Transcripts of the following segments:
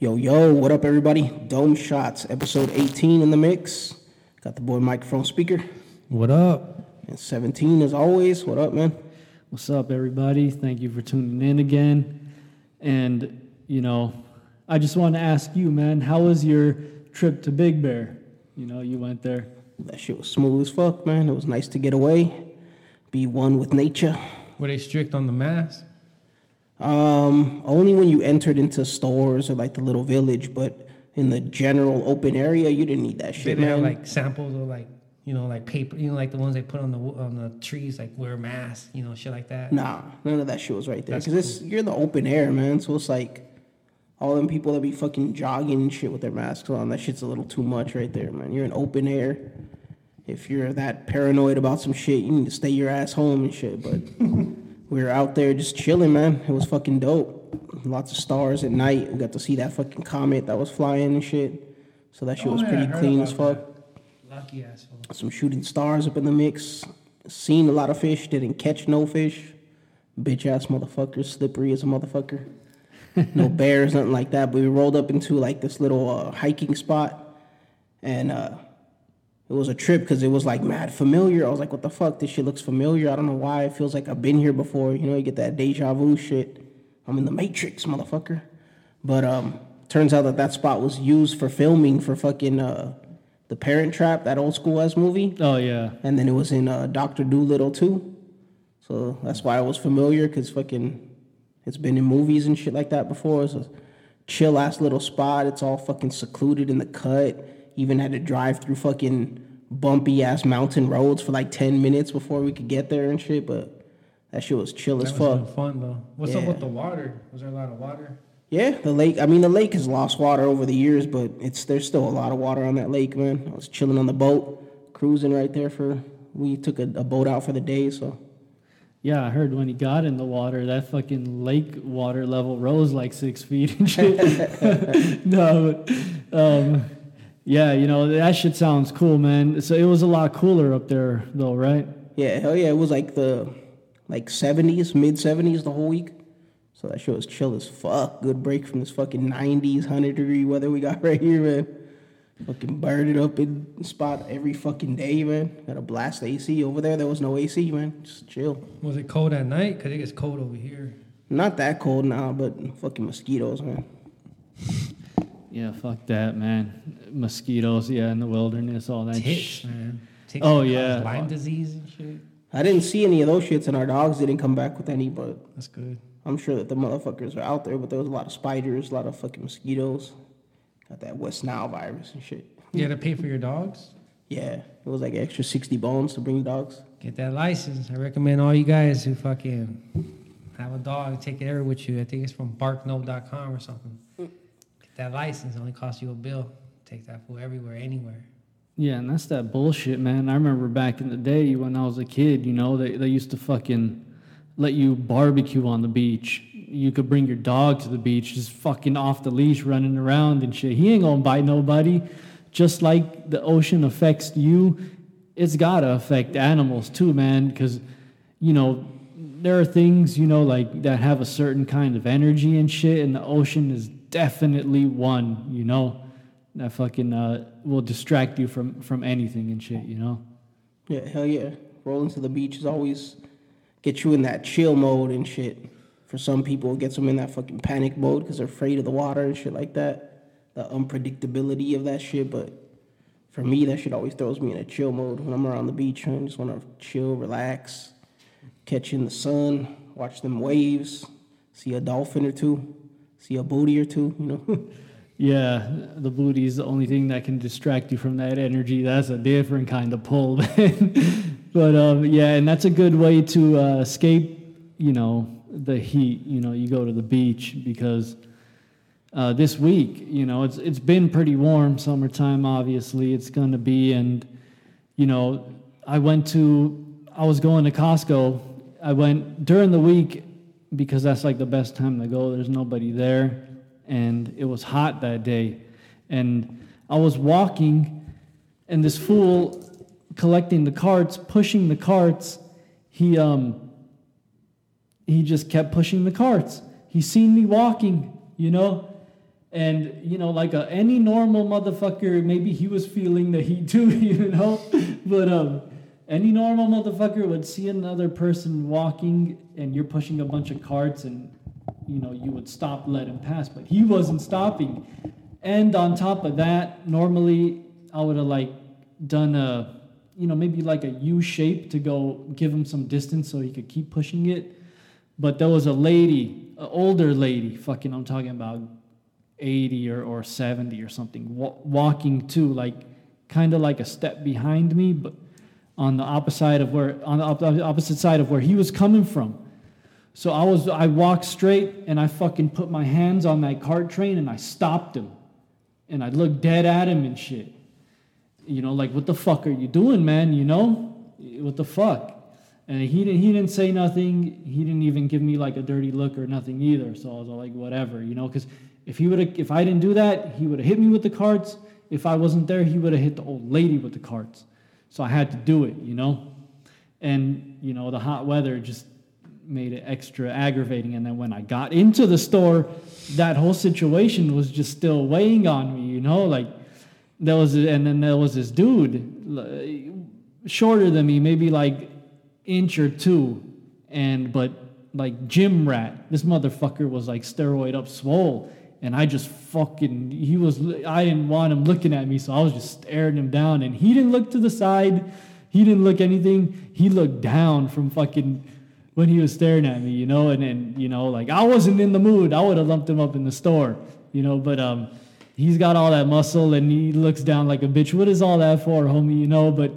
Yo, yo, what up, everybody? Dome Shots, episode 18 in the mix. Got the boy microphone speaker. What up? And 17 as always. What up, man? What's up, everybody? Thank you for tuning in again. And, you know, I just want to ask you, man, how was your trip to Big Bear? You know, you went there. That shit was smooth as fuck, man. It was nice to get away, be one with nature. Were they strict on the mask? Um, only when you entered into stores or like the little village, but in the general open area, you didn't need that shit, didn't have like samples or like you know like paper, you know like the ones they put on the on the trees, like wear masks, you know shit like that. Nah, none of that shit was right there. Cause it's you're in the open air, man. So it's like all them people that be fucking jogging and shit with their masks on. That shit's a little too much right there, man. You're in open air. If you're that paranoid about some shit, you need to stay your ass home and shit. But we were out there just chilling, man. It was fucking dope. Lots of stars at night. We got to see that fucking comet that was flying and shit. So that shit Oh, was I pretty clean as fuck. that. Lucky asshole. Some shooting stars up in the mix. Seen a lot of fish, didn't catch no fish. Bitch ass motherfucker, slippery as a motherfucker. no bears, nothing like that. But we rolled up into like this little uh, hiking spot, and uh, it was a trip because it was like mad familiar. I was like, what the fuck? This shit looks familiar. I don't know why. It feels like I've been here before. You know, you get that deja vu shit. I'm in the Matrix, motherfucker. But um, turns out that that spot was used for filming for fucking uh, the Parent Trap, that old school ass movie Oh, yeah. and then it was in uh, Doctor Dolittle too. So that's why I was familiar because fucking it's been in movies and shit like that before. It's a chill ass little spot. It's all fucking secluded in the cut. Even had to drive through fucking bumpy ass mountain roads for like ten minutes before we could get there and shit. But that shit was chill as That was fuck. fun though. What's up with the water? Was there a lot of water? Yeah, the lake. I mean, the lake has lost water over the years, but it's there's still a lot of water on that lake, man. I was chilling on the boat, cruising right there for. We took a, a boat out for the day, so Yeah, I heard when he got in the water, that fucking lake water level rose like six feet and shit. no, but, um, yeah, you know, that shit sounds cool, man. So it was a lot cooler up there, though, right? Yeah, hell yeah. It was like the like seventies, mid seventies the whole week. So that shit was chill as fuck. Good break from this fucking nineties, hundred degree weather we got right here, man. Fucking burned it up in spot every fucking day, man. Got a blast AC over there. There was no AC, man. Just chill. Was it cold at night? Cause it gets cold over here. Not that cold now, but fucking mosquitoes, man. Yeah, fuck that, man. Mosquitoes, yeah, in the wilderness, all that Ticks, shit. man. Ticks Oh, yeah. Lyme disease and shit. I didn't see any of those shits, and our dogs didn't come back with any, but That's good. I'm sure that the motherfuckers are out there. But there was a lot of spiders, a lot of fucking mosquitoes. Got that West Nile virus and shit. You had to pay for your dogs. Yeah, it was like extra 60 bones to bring dogs. Get that license. I recommend all you guys who fucking have a dog, take it everywhere with you. I think it's from barknote.com or something. That license. Only costs you a bill. Take that fool everywhere, anywhere. Yeah, and that's that bullshit, man. I remember back in the day when I was a kid, you know, they, they used to fucking let you barbecue on the beach. You could bring your dog to the beach, just fucking off the leash, running around and shit. He ain't gonna bite nobody. Just like the ocean affects you, it's gotta affect animals too, man. Because, you know, there are things, you know, like that have a certain kind of energy and shit, and the ocean is definitely one, you know that fucking uh, will distract you from from anything and shit, you know. Yeah, hell yeah. Rolling to the beach is always get you in that chill mode and shit. For some people, it gets them in that fucking panic mode because they're afraid of the water and shit like that. The unpredictability of that shit. But for me, that shit always throws me in a chill mode when I'm around the beach. I just want to chill, relax, catch in the sun, watch them waves, see a dolphin or two, see a booty or two, you know. Yeah, the booty is the only thing that can distract you from that energy. That's a different kind of pull, but um, yeah, and that's a good way to uh, escape, you know, the heat. You know, you go to the beach because uh, this week, you know, it's it's been pretty warm. Summertime, obviously, it's going to be, and you know, I went to, I was going to Costco. I went during the week because that's like the best time to go. There's nobody there, and it was hot that day, and I was walking, and this fool collecting the carts, pushing the carts, he um he just kept pushing the carts. He seen me walking, you know, And you know, like a, any normal motherfucker, maybe he was feeling the heat too, you know. But um, any normal motherfucker would see another person walking, and you're pushing a bunch of carts, and you know you would stop, let him pass. But he wasn't stopping. And on top of that, normally I would have like done a, you know, maybe like a U shape to go give him some distance so he could keep pushing it. But there was a lady, an older lady, fucking, I'm talking about 80 or, or 70 or something, wa- walking too, like kind of like a step behind me, but on the opposite of where on the opposite side of where he was coming from. So I was I walked straight and I fucking put my hands on that cart train and I stopped him. And I looked dead at him and shit. You know, like what the fuck are you doing, man? You know? What the fuck? And he didn't he didn't say nothing. He didn't even give me like a dirty look or nothing either. So I was like, whatever, you know, because if he would have if I didn't do that, he would have hit me with the carts. If I wasn't there, he would have hit the old lady with the carts. So I had to do it, you know? And, you know, the hot weather just made it extra aggravating. And then when I got into the store, that whole situation was just still weighing on me, you know? Like, there was, and then there was this dude, shorter than me, maybe like inch or two, and but like gym rat. This motherfucker was like steroid up swole, and I just fucking he was. I didn't want him looking at me, so I was just staring him down, and he didn't look to the side. He didn't look anything. He looked down from fucking when he was staring at me, you know, and then you know, like I wasn't in the mood. I would have lumped him up in the store, you know, but um he's got all that muscle and he looks down like a bitch. What is all that for, homie? You know, but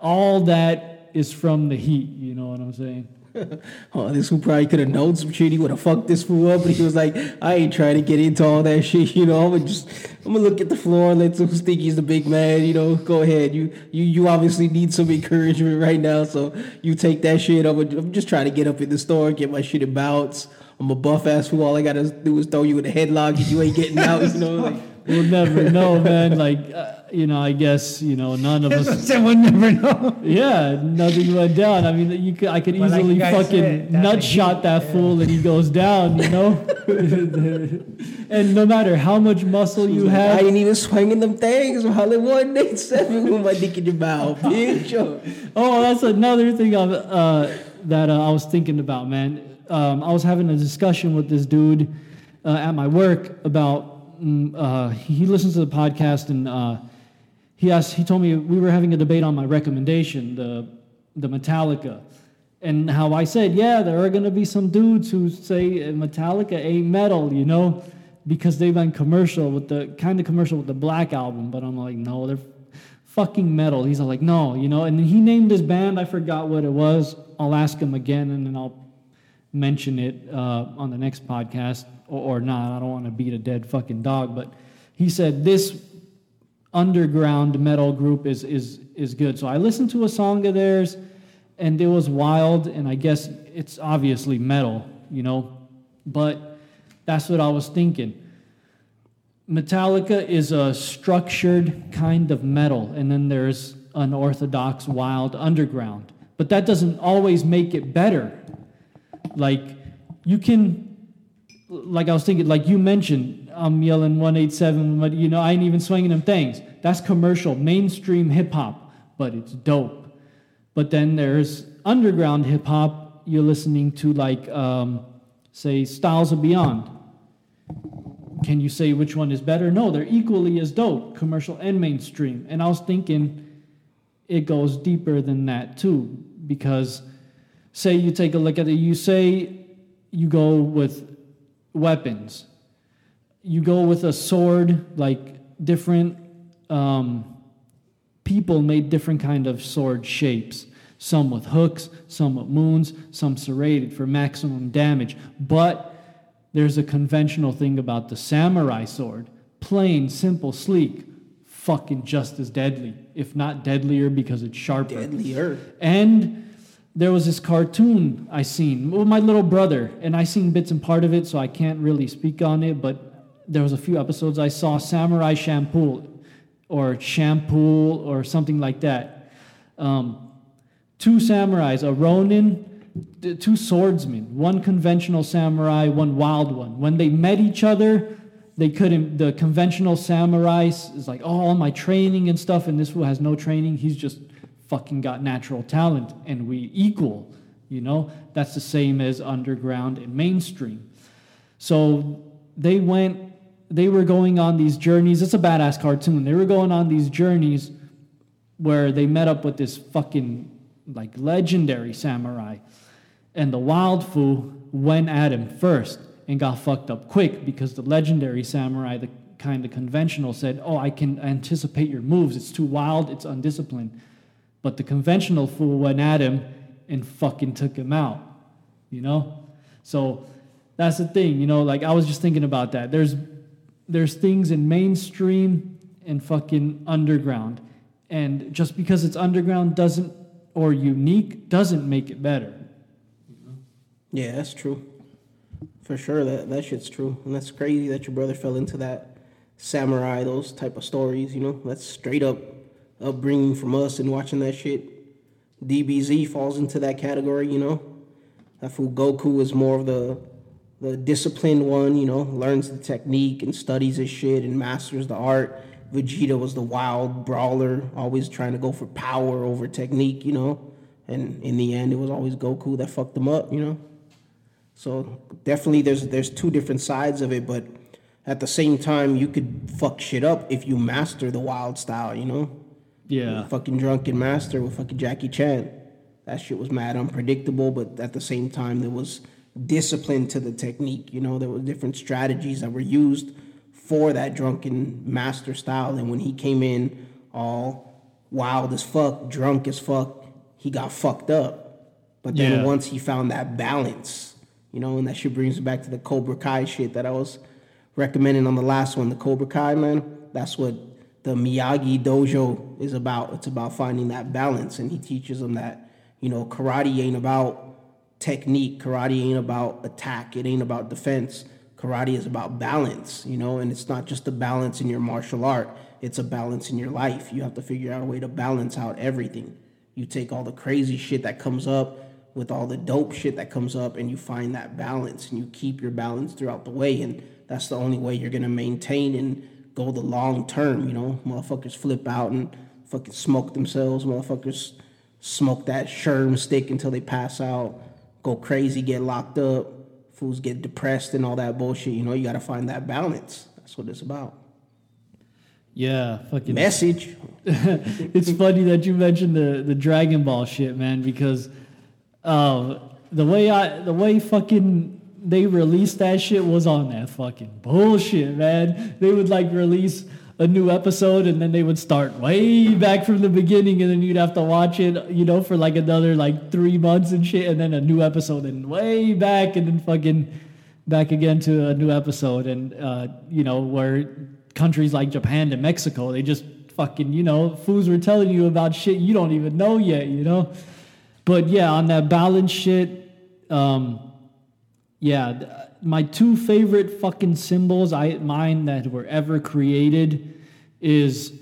all that is from the heat, you know what I'm saying? Oh, this fool probably could have known some shit. He would have fucked this fool up, but he was like, I ain't trying to get into all that shit. You know, I'm gonna just, I'm gonna look at the floor, let some think he's the big man. You know, go ahead. You, you, you obviously need some encouragement right now, so you take that shit. I'm, gonna- I'm just trying to get up in the store, get my shit in bounce. I'm a buff ass fool. All I gotta do is throw you in a headlock, and you ain't getting out. You know, like. We'll never know, man. Like, uh, you know, I guess you know none of us. Someone never know. Yeah, nothing went down. I mean, you could, I could like easily guys fucking nut shot that yeah. fool and he goes down, you know. and no matter how much muscle you have. I ain't even swinging them things. Hollywood eight seven with my dick in your mouth, bitch. Oh, that's another thing I've, uh, that uh, I was thinking about, man. Um, I was having a discussion with this dude uh, at my work about. mm, Uh, he listens to the podcast and uh, he asked. He told me we were having a debate on my recommendation, the the Metallica, and how I said, yeah, there are gonna be some dudes who say Metallica ain't metal, you know, because they've been commercial with the kind of commercial with the Black album. But I'm like, no, they're fucking metal. He's like, no, you know, and he named his band. I forgot what it was. I'll ask him again, and then I'll mention it uh, on the next podcast or, or not. I don't want to beat a dead fucking dog, but he said this underground metal group is is is good. So I listened to a song of theirs, and it was wild, and I guess it's obviously metal, you know, but that's what I was thinking. Metallica is a structured kind of metal, and then there's unorthodox, wild underground. But that doesn't always make it better. Like, you can, like I was thinking, like you mentioned, I'm yelling 187, but you know, I ain't even swinging them things. That's commercial, mainstream hip hop, but it's dope. But then there's underground hip hop, you're listening to, like, um, say, Styles of Beyond. Can you say which one is better? No, they're equally as dope, commercial and mainstream. And I was thinking it goes deeper than that too, because say you take a look at it, you say you go with weapons, you go with a sword, like different um, people made different kind of sword shapes. Some with hooks, some with moons, some serrated for maximum damage. But there's a conventional thing about the samurai sword. Plain, simple, sleek, fucking just as deadly, if not deadlier because it's sharper. Deadlier. And there was this cartoon I seen with my little brother, and I seen bits and part of it, so I can't really speak on it. But there was a few episodes I saw Samurai Champloo, or Shampoo, or something like that. Um, two samurais, a Ronin, two swordsmen, one conventional samurai, one wild one. When they met each other, they couldn't. The conventional samurai is like, oh, all my training and stuff, and this fool has no training. He's just fucking got natural talent, and we equal. You know, that's the same as underground and mainstream. So they went. They were going on these journeys. It's a badass cartoon. They were going on these journeys where they met up with this fucking like legendary samurai, and the wild fool went at him first and got fucked up quick because the legendary samurai, the kind of conventional, said, Oh, I can anticipate your moves. It's too wild, it's undisciplined. But the conventional fool went at him and fucking took him out, you know? So that's the thing, you know, like I was just thinking about that. There's there's things in mainstream and fucking underground. And just because it's underground doesn't or unique doesn't make it better. Yeah, that's true. For sure, that that shit's true, and that's crazy that your brother fell into that samurai, those type of stories. You know, that's straight up upbringing from us and watching that shit. DBZ falls into that category. You know, I feel Goku is more of the the disciplined one. You know, learns the technique and studies his shit and masters the art. Vegeta was the wild brawler, always trying to go for power over technique. You know, and in the end, it was always Goku that fucked him up. You know. So definitely there's there's two different sides of it, but at the same time you could fuck shit up if you master the wild style, you know? Yeah. Fucking drunken master with fucking Jackie Chan. That shit was mad unpredictable, but at the same time there was discipline to the technique. You know, there were different strategies that were used for that drunken master style. And when he came in all wild as fuck, drunk as fuck, he got fucked up. But then Yeah. once he found that balance, you know, and that shit brings me back to the Cobra Kai shit that I was recommending on the last one, the Cobra Kai, man. That's what the Miyagi dojo is about. It's about finding that balance. And he teaches them that, you know, karate ain't about technique. Karate ain't about attack. It ain't about defense. Karate is about balance, you know, and it's not just a balance in your martial art, it's a balance in your life. You have to figure out a way to balance out everything. You take all the crazy shit that comes up with all the dope shit that comes up and you find that balance and you keep your balance throughout the way and that's the only way you're gonna maintain and go the long term, you know. Motherfuckers flip out and fucking smoke themselves, motherfuckers smoke that sherm stick until they pass out, go crazy, get locked up, fools get depressed and all that bullshit, you know, you gotta find that balance. That's what it's about. Yeah, fucking Message. it's funny that you mentioned the the Dragon Ball shit, man, because uh, the way I the way fucking they released that shit was on that fucking bullshit, man. They would like release a new episode and then they would start way back from the beginning and then you'd have to watch it, you know, for like another like three months and shit, and then a new episode and way back and then fucking back again to a new episode and uh, you know, where countries like Japan and Mexico, they just fucking, you know, fools were telling you about shit you don't even know yet, you know? But yeah, on that balance shit, um, yeah, th- my two favorite fucking symbols I mine that were ever created is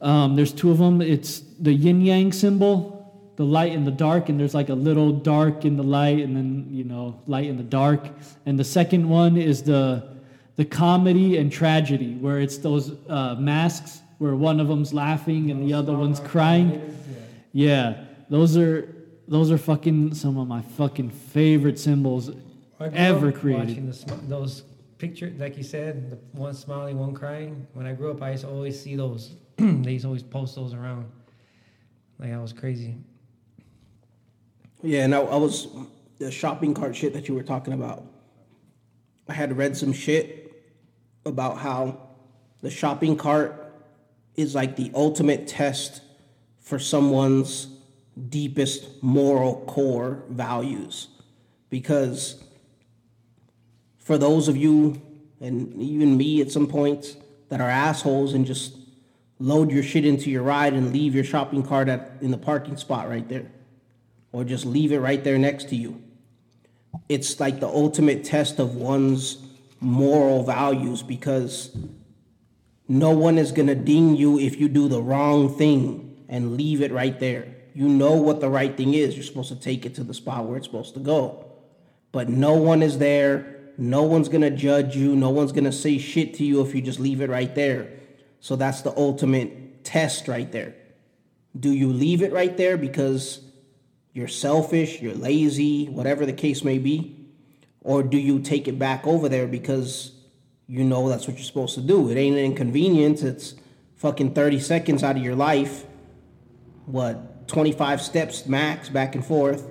um, there's two of them. It's the yin yang symbol, the light and the dark, and there's like a little dark in the light, and then you know light in the dark. And the second one is the the comedy and tragedy, where it's those uh, masks where one of them's laughing and the other one's crying. Yeah, those are those are fucking some of my fucking favorite symbols I grew ever up created. Watching the, sm- those pictures, like you said, the one smiling, one crying. When I grew up, I used to always see those. they used to always post those around. Like I was crazy. Yeah, and I, I was the shopping cart shit that you were talking about. I had read some shit about how the shopping cart is like the ultimate test for someone's deepest moral core values. Because for those of you, and even me at some points, that are assholes and just load your shit into your ride and leave your shopping cart at, in the parking spot right there or just leave it right there next to you. It's like the ultimate test of one's moral values because no one is going to ding you if you do the wrong thing and leave it right there. You know what the right thing is. You're supposed to take it to the spot where it's supposed to go. But no one is there No one's gonna judge you. No one's gonna say shit to you if you just leave it right there. So that's the ultimate test right there. Do you leave it right there because you're selfish, you're lazy, whatever the case may be? Or do you take it back over there because you know that's what you're supposed to do? It ain't an inconvenience, it's fucking 30 seconds out of your life. What, 25 steps max back and forth?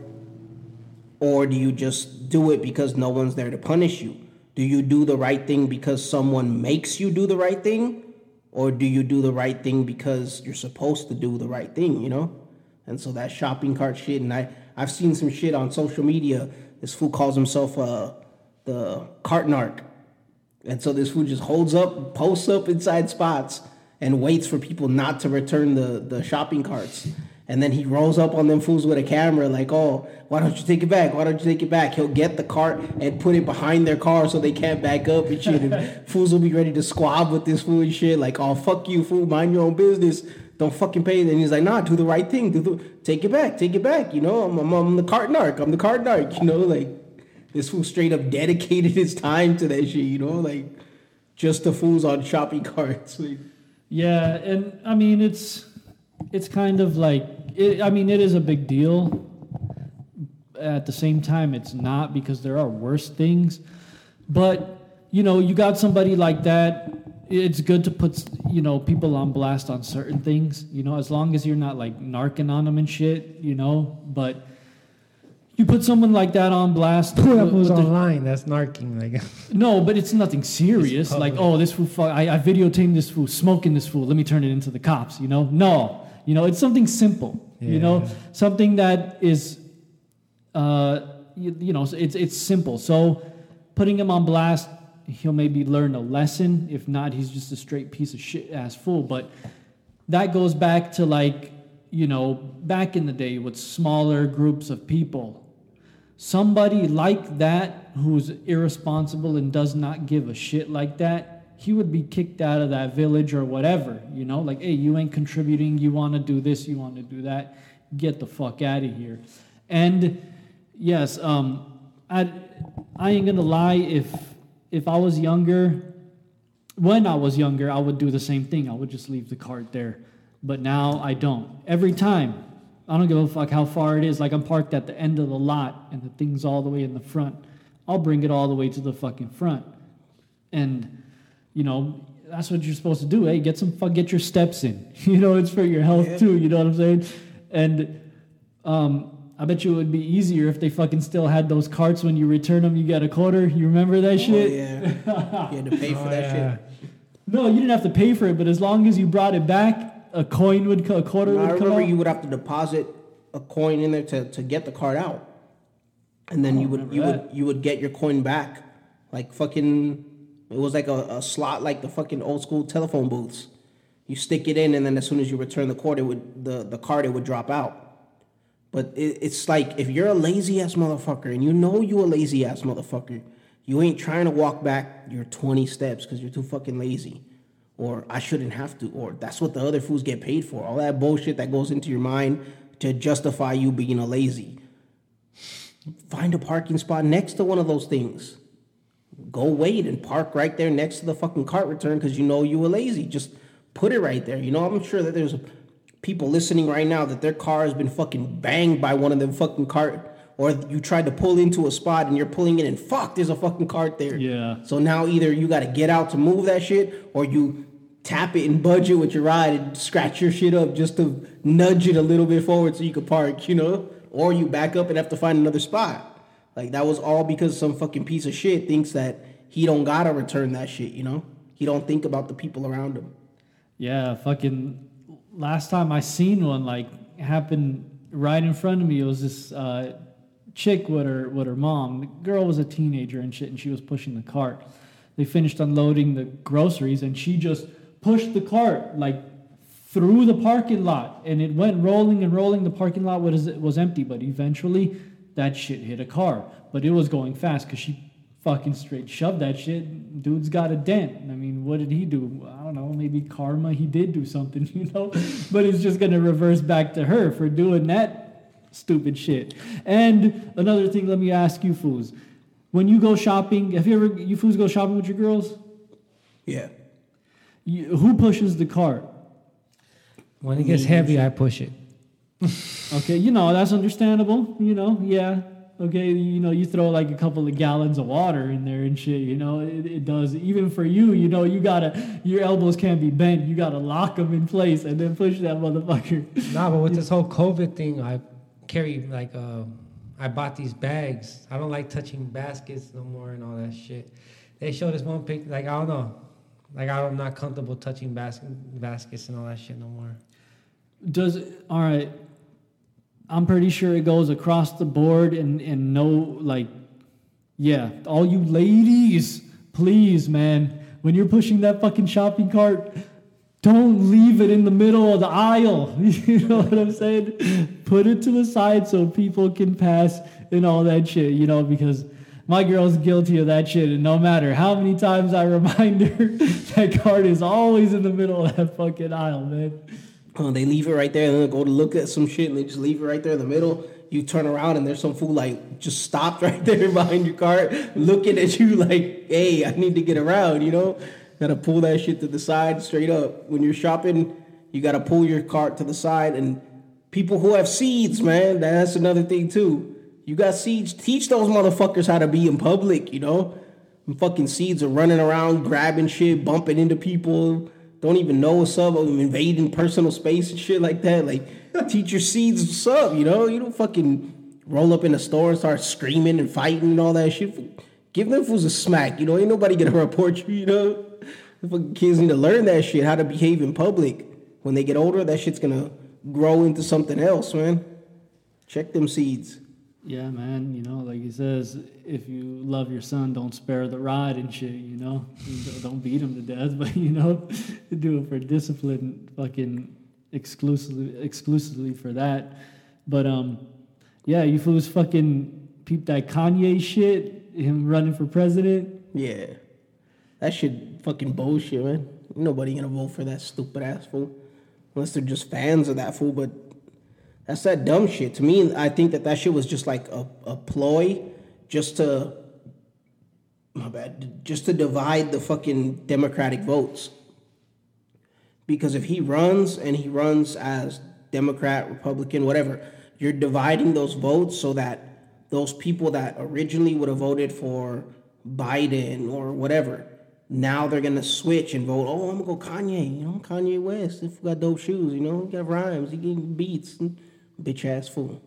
Or do you just do it because no one's there to punish you? Do you do the right thing because someone makes you do the right thing? Or do you do the right thing because you're supposed to do the right thing, you know? And so that shopping cart shit, and I, I've seen some shit on social media. This fool calls himself uh, the cart narc. And so this fool just holds up, posts up inside spots, and waits for people not to return the, the shopping carts. And then he rolls up on them fools with a camera, like, oh, why don't you take it back? Why don't you take it back? He'll get the cart and put it behind their car so they can't back up and shit. And fools will be ready to squab with this fool and shit, like, oh, fuck you, fool, mind your own business. Don't fucking pay. And he's like, nah, do the right thing. Do the, take it back, take it back. You know, I'm, I'm, I'm the cart narc. I'm the cart narc. You know, like, this fool straight up dedicated his time to that shit, you know, like, just the fools on shopping carts. Like, Yeah, and I mean it's it's kind of like it, I mean it is a big deal. At the same time, it's not because there are worse things. But you know, you got somebody like that. It's good to put you know people on blast on certain things. You know, as long as you're not like narking on them and shit. You know, but you put someone like that on blast. Put up with who's the- online. That's narking. Like, no, but it's nothing serious. It's like, oh, this fool, I, I videotaped this fool smoking this fool. Let me turn it into the cops. You know, no. You know, it's something simple. You know, something that is, uh, you, you know, it's it's simple. So, putting him on blast, he'll maybe learn a lesson. If not, he's just a straight piece of shit ass fool. But that goes back to like, you know, back in the day with smaller groups of people somebody like that who's irresponsible and does not give a shit like that he would be kicked out of that village or whatever you know like hey you ain't contributing you want to do this you want to do that get the fuck out of here and yes um i i ain't gonna lie if if i was younger when I was younger, I would do the same thing. I would just leave the cart there. But now I don't. Every time. I don't give a fuck how far it is. Like I'm parked at the end of the lot and the thing's all the way in the front. I'll bring it all the way to the fucking front. And, you know, that's what you're supposed to do. Hey, get some fuck, get your steps in. You know, it's for your health Yeah. too. You know what I'm saying? And um, I bet you it would be easier if they fucking still had those carts when you return them. You get a quarter. You remember that oh, shit? yeah. You had to pay for Oh, that yeah. shit. No, you didn't have to pay for it, but as long as you brought it back, a coin would, co- a quarter I would come remember out. you would have to deposit a coin in there to, to get the card out, and then you would you that. would you would get your coin back, like fucking. It was like a, a slot, like the fucking old school telephone booths. You stick it in, and then as soon as you return the card, it would the the card it would drop out. But it, it's like if you're a lazy ass motherfucker, and you know you a lazy ass motherfucker, you ain't trying to walk back your 20 steps because you're too fucking lazy. Or I shouldn't have to, or that's what the other fools get paid for. All that bullshit that goes into your mind to justify you being a lazy. Find a parking spot next to one of those things. Go wait and park right there next to the fucking cart return because you know you were lazy. Just put it right there. You know, I'm sure that there's people listening right now that their car has been fucking banged by one of them fucking cart, or you tried to pull into a spot and you're pulling in and fuck, there's a fucking cart there. Yeah. So now either you got to get out to move that shit, or you tap it and budge it with your ride and scratch your shit up just to nudge it a little bit forward so you could park. You know, or you back up and have to find another spot. Like that was all because some fucking piece of shit thinks that he don't gotta return that shit. You know, he don't think about the people around him. Yeah, fucking. Last time I seen one like happen right in front of me, it was this uh, chick with her with her mom. The girl was a teenager and shit, and she was pushing the cart. They finished unloading the groceries, and she just pushed the cart like through the parking lot, and it went rolling and rolling. The parking lot was was empty, but eventually that shit hit a car. But it was going fast because she fucking straight shoved that shit. Dude's got a dent. I mean, what did he do? I don't know. Maybe karma. He did do something, you know. But it's just gonna reverse back to her for doing that stupid shit. And another thing, let me ask you, fools. when you go shopping, have you ever you fools go shopping with your girls? Yeah. You, who pushes the cart? When it gets heavy, I push it. Okay, you know that's understandable. You know, yeah. Okay, you know you throw like a couple of gallons of water in there and shit. You know it, it does. Even for you, you know you gotta your elbows can't be bent. You gotta lock them in place and then push that motherfucker. Nah, but with this whole COVID thing, I carry like uh, I bought these bags. I don't like touching baskets no more and all that shit. They showed this one pic, like I don't know, like I'm not comfortable touching basket baskets and all that shit no more. Does all right. I'm pretty sure it goes across the board and and no like, yeah. All you ladies, please, man, when you're pushing that fucking shopping cart. Don't leave it in the middle of the aisle. You know what I'm saying? Put it to the side so people can pass and all that shit, you know, because my girl's guilty of that shit. And no matter how many times I remind her, that cart is always in the middle of that fucking aisle, man. Uh, they leave it right there and then go to look at some shit and they just leave it right there in the middle. You turn around and there's some fool like just stopped right there behind your cart, looking at you like, "Hey, I need to get around." You know, gotta pull that shit to the side straight up. When you're shopping, you gotta pull your cart to the side. And people who have seeds, man, that's another thing too. You got seeds. Teach those motherfuckers how to be in public. You know, Them fucking seeds are running around, grabbing shit, bumping into people don't even know what's up, oh, or invading personal space and shit like that. Like, teach your seeds what's up, you know? You don't fucking roll up in a store and start screaming and fighting and all that shit. Give them fools a smack, you know? Ain't nobody gonna report you, you know? The fucking kids need to learn that shit, how to behave in public. When they get older, that shit's gonna grow into something else, man. Check them seeds. Yeah, man. You know, like he says, if you love your son, don't spare the rod and shit. You know, don't beat him to death, but you know, do it for discipline, fucking exclusively, exclusively for that. But um, yeah, you fools fucking peep that Kanye shit, him running for president. Yeah. That shit fucking bullshit, man. Nobody gonna vote for that stupid ass fool. Unless they're just fans of that fool, but that's that dumb shit. To me, I think that that shit was just like a, a ploy just to, my bad, just to divide the fucking Democratic votes. Because if he runs and he runs as Democrat, Republican, whatever, you're dividing those votes so that those people that originally would have voted for Biden or whatever, now they're gonna switch and vote. Oh, I'm gonna go Kanye. You know, Kanye West. If got dope shoes, you know, he got rhymes. He getting beats. Bitch ass fool.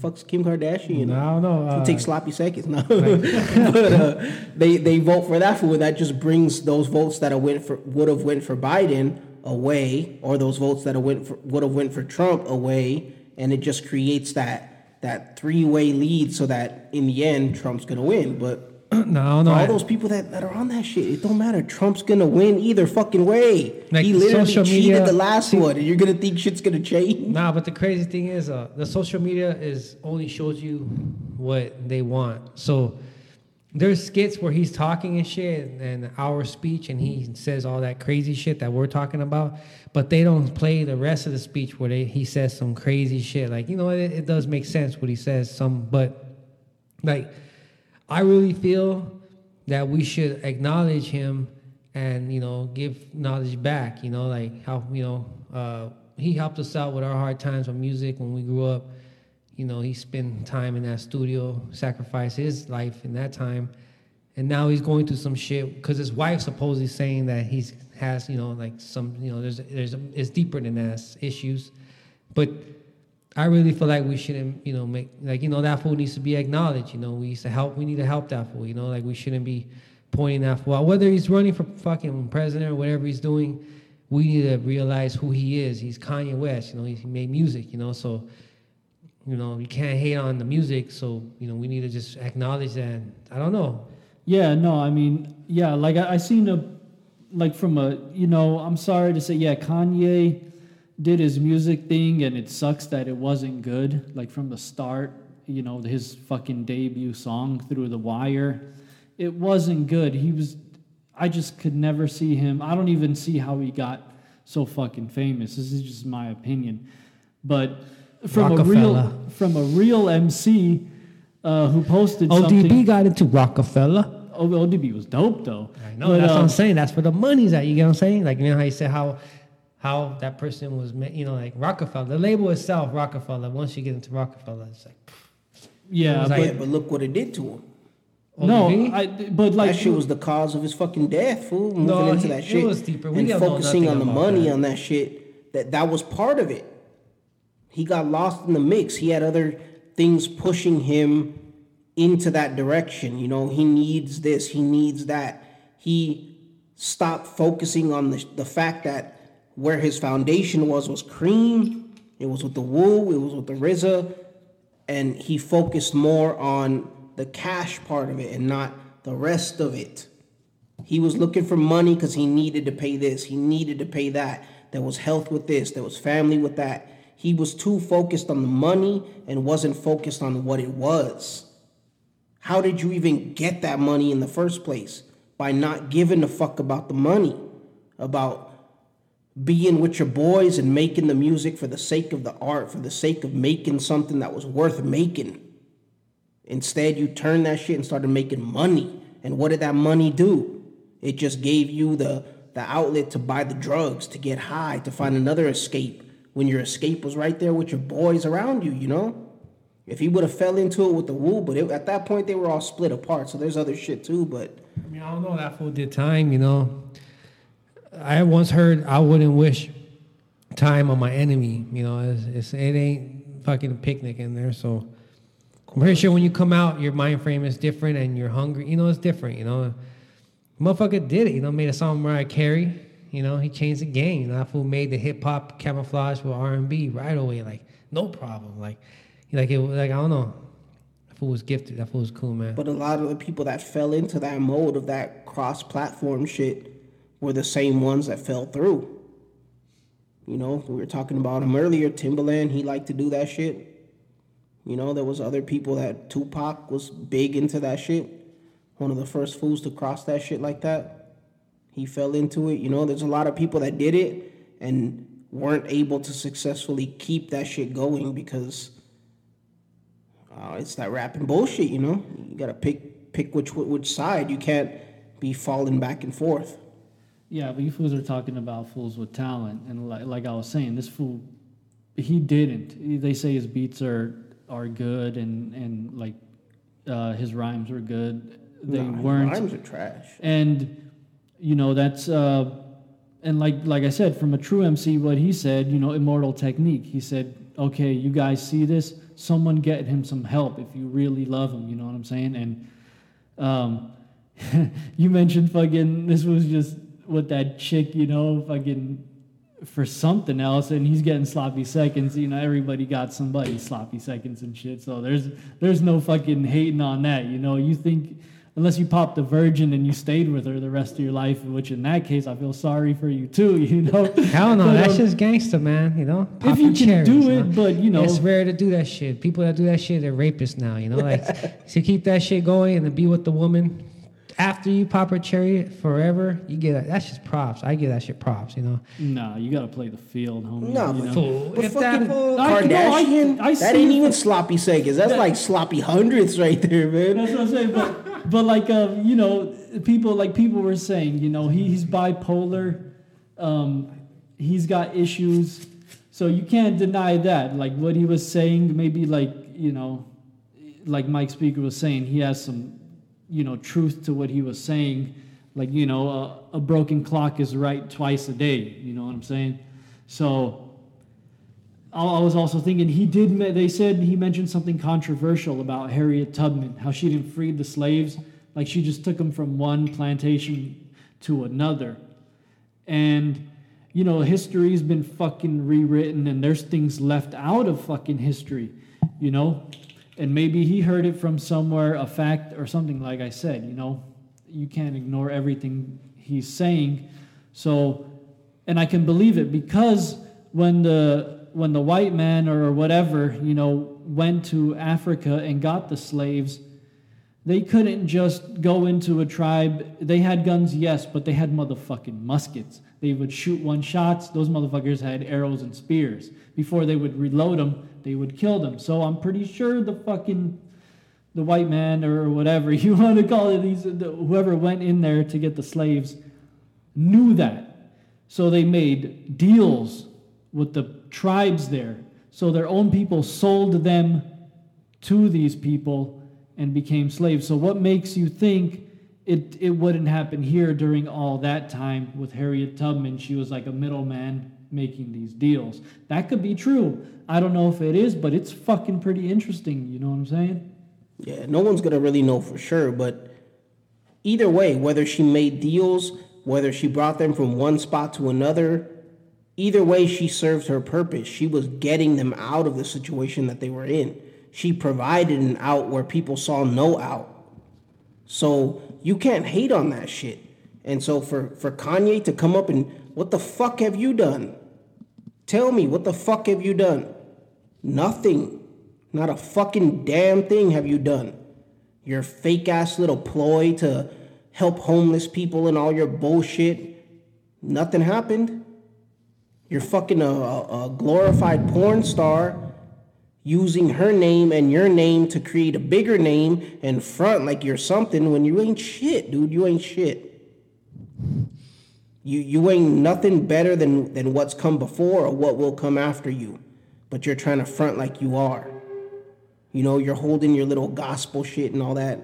Fucks Kim Kardashian. You know, I don't know. Uh, take sloppy seconds. No, but uh, they they vote for that fool. That just brings those votes that went for would have went for Biden away, or those votes that went for, would have went for Trump away, and it just creates that that three way lead, so that in the end Trump's gonna win. But no, for no. all I- those people that, that are on that shit, it don't matter. Trump's gonna win either fucking way. Like he literally cheated media- the last one, and you're gonna think shit's gonna change. Nah, but the crazy thing is, uh, the social media is only shows you what they want. So there's skits where he's talking and shit, and our speech, and he says all that crazy shit that we're talking about. But they don't play the rest of the speech where they, he says some crazy shit. Like you know, it, it does make sense what he says. Some, but like I really feel that we should acknowledge him and you know give knowledge back. You know, like how you know uh, he helped us out with our hard times with music when we grew up. You know, he spent time in that studio, sacrificed his life in that time, and now he's going through some shit because his wife supposedly saying that he's has you know like some you know there's there's it's deeper than that issues, but I really feel like we shouldn't, you know, make like you know that fool needs to be acknowledged. You know, we used to help. We need to help that fool. You know, like we shouldn't be pointing that fool out. Whether he's running for fucking president or whatever he's doing, we need to realize who he is. He's Kanye West. You know, he made music. You know, so you know you can't hate on the music. So you know we need to just acknowledge that. I don't know. Yeah, no, I mean, yeah, like I, I seen a, like from a, you know, I'm sorry to say, yeah, Kanye did his music thing, and it sucks that it wasn't good. Like from the start, you know, his fucking debut song "Through the Wire," it wasn't good. He was, I just could never see him. I don't even see how he got so fucking famous. This is just my opinion, but from a real, from a real MC uh, who posted ODB something. got into Roc-A-Fella. ODB was dope though. I know But, that's what uh, I'm saying. That's where the money's at. You get what I'm saying? Like you know how you said how how that person was, ma- you know, like Roc-A-Fella. The label itself, Roc-A-Fella. Once you get into Roc-A-Fella, it's like Yeah, was but like- Yeah, but look what it did to him. Oh, no, I, but like that shit was the cause of his fucking death, fool. Moving No, into he- that it shit was deeper. We and focusing on the money that. on that shit. That that was part of it. He got lost in the mix. He had other things pushing him into that direction. You know, he needs this. He needs that. He stopped focusing on the the fact that where his foundation was was cream. It was with the Wu. It was with the RZA and he focused more on the cash part of it and not the rest of it. He was looking for money because he needed to pay this, he needed to pay that. There was health with this, there was family with that. He was too focused on the money and wasn't focused on what it was. How did you even get that money in the first place? By not giving a fuck about the money, about being with your boys and making the music for the sake of the art, for the sake of making something that was worth making. Instead, you turned that shit and started making money. And what did that money do? It just gave you the, the outlet to buy the drugs, to get high, to find another escape when your escape was right there with your boys around you, you know? If he would have fell into it with the Wu, but it, at that point they were all split apart. So there's other shit too, but I mean, I don't know. That fool did time, you know. I once heard I wouldn't wish time on my enemy. You know, it's, it's, it ain't fucking a picnic in there. So I'm pretty sure when you come out, your mind frame is different and you're hungry. You know, it's different. You know, motherfucker did it. You know, made a song Mariah Carey. You know, he changed the game. That fool made the hip hop camouflage with R and B right away. Like no problem. Like, like it. Like I don't know. That fool was gifted. That fool was cool, man. But a lot of the people that fell into that mode of that cross platform shit were the same ones that fell through. You know, we were talking about him earlier. Timbaland, he liked to do that shit. You know, there was other people that Tupac was big into that shit. One of the first fools to cross that shit like that. He fell into it. You know, there's a lot of people that did it and weren't able to successfully keep that shit going because uh, it's that rapping bullshit, you know. You gotta pick pick which which side. You can't be falling back and forth. Yeah, but you fools are talking about fools with talent, and like, like I was saying, this fool, he didn't. They say his beats are are good, and and like uh, his rhymes were good. They weren't, Rhymes are trash. and you know that's uh, and like like I said, from a true MC, what he said, you know, immortal technique. He said, okay, you guys see this? Someone get him some help if you really love him. You know what I'm saying? And um, you mentioned fucking this was just with that chick, you know, fucking for something else, and he's getting sloppy seconds. You know, everybody got somebody sloppy seconds and shit. So there's there's no fucking hating on that. You know, you think unless you popped a virgin and you stayed with her the rest of your life, which in that case I feel sorry for you too. You know, Hell no, But, that's um, just gangster, man. You know, if you can cherries, do huh? it, but you know, it's rare to do that shit. People that do that shit, they're rapists now. You know, like to keep that shit going and to be with the woman after you pop a cherry forever, you get that. That's just props. I give that shit props. You know, nah, you gotta play the field, homie. No, you but, know? Fool, but if that fucking fool- I- no, I- Kardashian, I that ain't even sloppy seconds. That's That- like sloppy hundredths right there, man. That's what I'm saying. But, but like, uh, you know, people like people were saying, you know, he, he's bipolar. Um, he's got issues, so you can't deny that. Like what he was saying, maybe like you know, like Mike Speaker was saying, he has some, you know, truth to what he was saying. Like you know, a, a broken clock is right twice a day. You know what I'm saying? So I was also thinking he did. They said he mentioned something controversial about Harriet Tubman, how she didn't free the slaves, like she just took them from one plantation to another. And you know, history's been fucking rewritten, and there's things left out of fucking history, you know. And maybe he heard it from somewhere, a fact or something. Like I said, you know, you can't ignore everything he's saying. So, and I can believe it because when the when the white man or whatever, you know, went to Africa and got the slaves, they couldn't just go into a tribe. They had guns, yes, but they had motherfucking muskets. They would shoot one shots. Those motherfuckers had arrows and spears. Before they would reload them, they would kill them. So I'm pretty sure the fucking the white man or whatever you want to call it, these the, whoever went in there to get the slaves knew that. So they made deals with the tribes there. So their own people sold them to these people and became slaves. So what makes you think it it wouldn't happen here during all that time with Harriet Tubman? She was like a middleman making these deals. That could be true. I don't know if it is, but it's fucking pretty interesting. You know what I'm saying? Yeah, no one's gonna really know for sure, but either way, whether she made deals, whether she brought them from one spot to another, either way, she served her purpose. She was getting them out of the situation that they were in. She provided an out where people saw no out. So you can't hate on that shit. And so for, for Kanye to come up and what the fuck have you done? Tell me, what the fuck have you done? Nothing. Not a fucking damn thing have you done. Your fake ass little ploy to help homeless people and all your bullshit. Nothing happened. You're fucking a, a, glorified porn star using her name and your name to create a bigger name and front like you're something when you ain't shit, dude. You ain't shit. You you ain't nothing better than than what's come before or what will come after you. But you're trying to front like you are. You know, you're holding your little gospel shit and all that.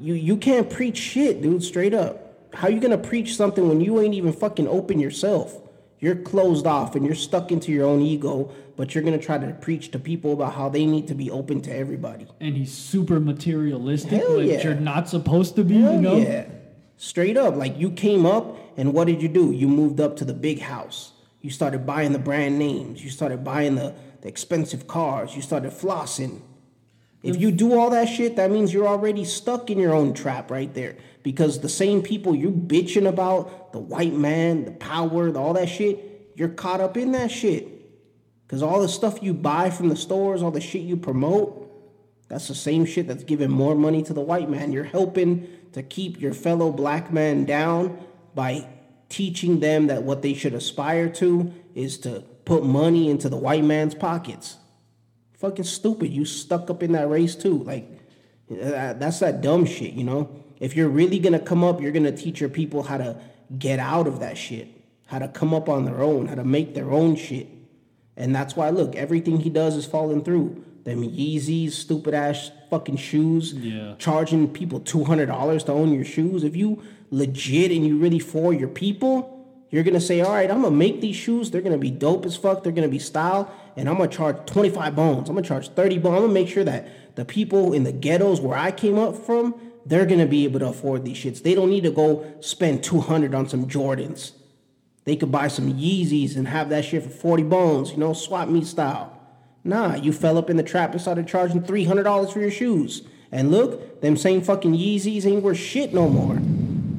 You you can't preach shit, dude, straight up. How you gonna preach something when you ain't even fucking open yourself? You're closed off and you're stuck into your own ego, but you're gonna try to preach to people about how they need to be open to everybody. And he's super materialistic, Hell which yeah. you're not supposed to be. Hell you know? yeah. Straight up. Like you came up and what did you do? You moved up to the big house. You started buying the brand names. You started buying the, the expensive cars. You started flossing. If you do all that shit, that means you're already stuck in your own trap right there. Because the same people you bitching about, the white man, the power, the, all that shit, you're caught up in that shit. Because all the stuff you buy from the stores, all the shit you promote, that's the same shit that's giving more money to the white man. You're helping to keep your fellow black man down by teaching them that what they should aspire to is to put money into the white man's pockets. Fucking stupid. You stuck up in that race too. Like, uh, that's that dumb shit, you know? If you're really gonna come up, you're gonna teach your people how to get out of that shit, how to come up on their own, how to make their own shit. And that's why, look, everything he does is falling through. Them Yeezys, stupid ass fucking shoes, Yeah. charging people two hundred dollars to own your shoes. If you legit and you really for your people, you're gonna say, all right, I'm gonna make these shoes. They're gonna be dope as fuck. They're gonna be style, and I'm gonna charge twenty five bones. I'm gonna charge thirty bones. I'm gonna make sure that the people in the ghettos where I came up from, they're gonna be able to afford these shits. They don't need to go spend two hundred on some Jordans. They could buy some Yeezys and have that shit for 40 bones, you know, swap meet style. Nah, you fell up in the trap and started charging $300 for your shoes. And look, them same fucking Yeezys ain't worth shit no more.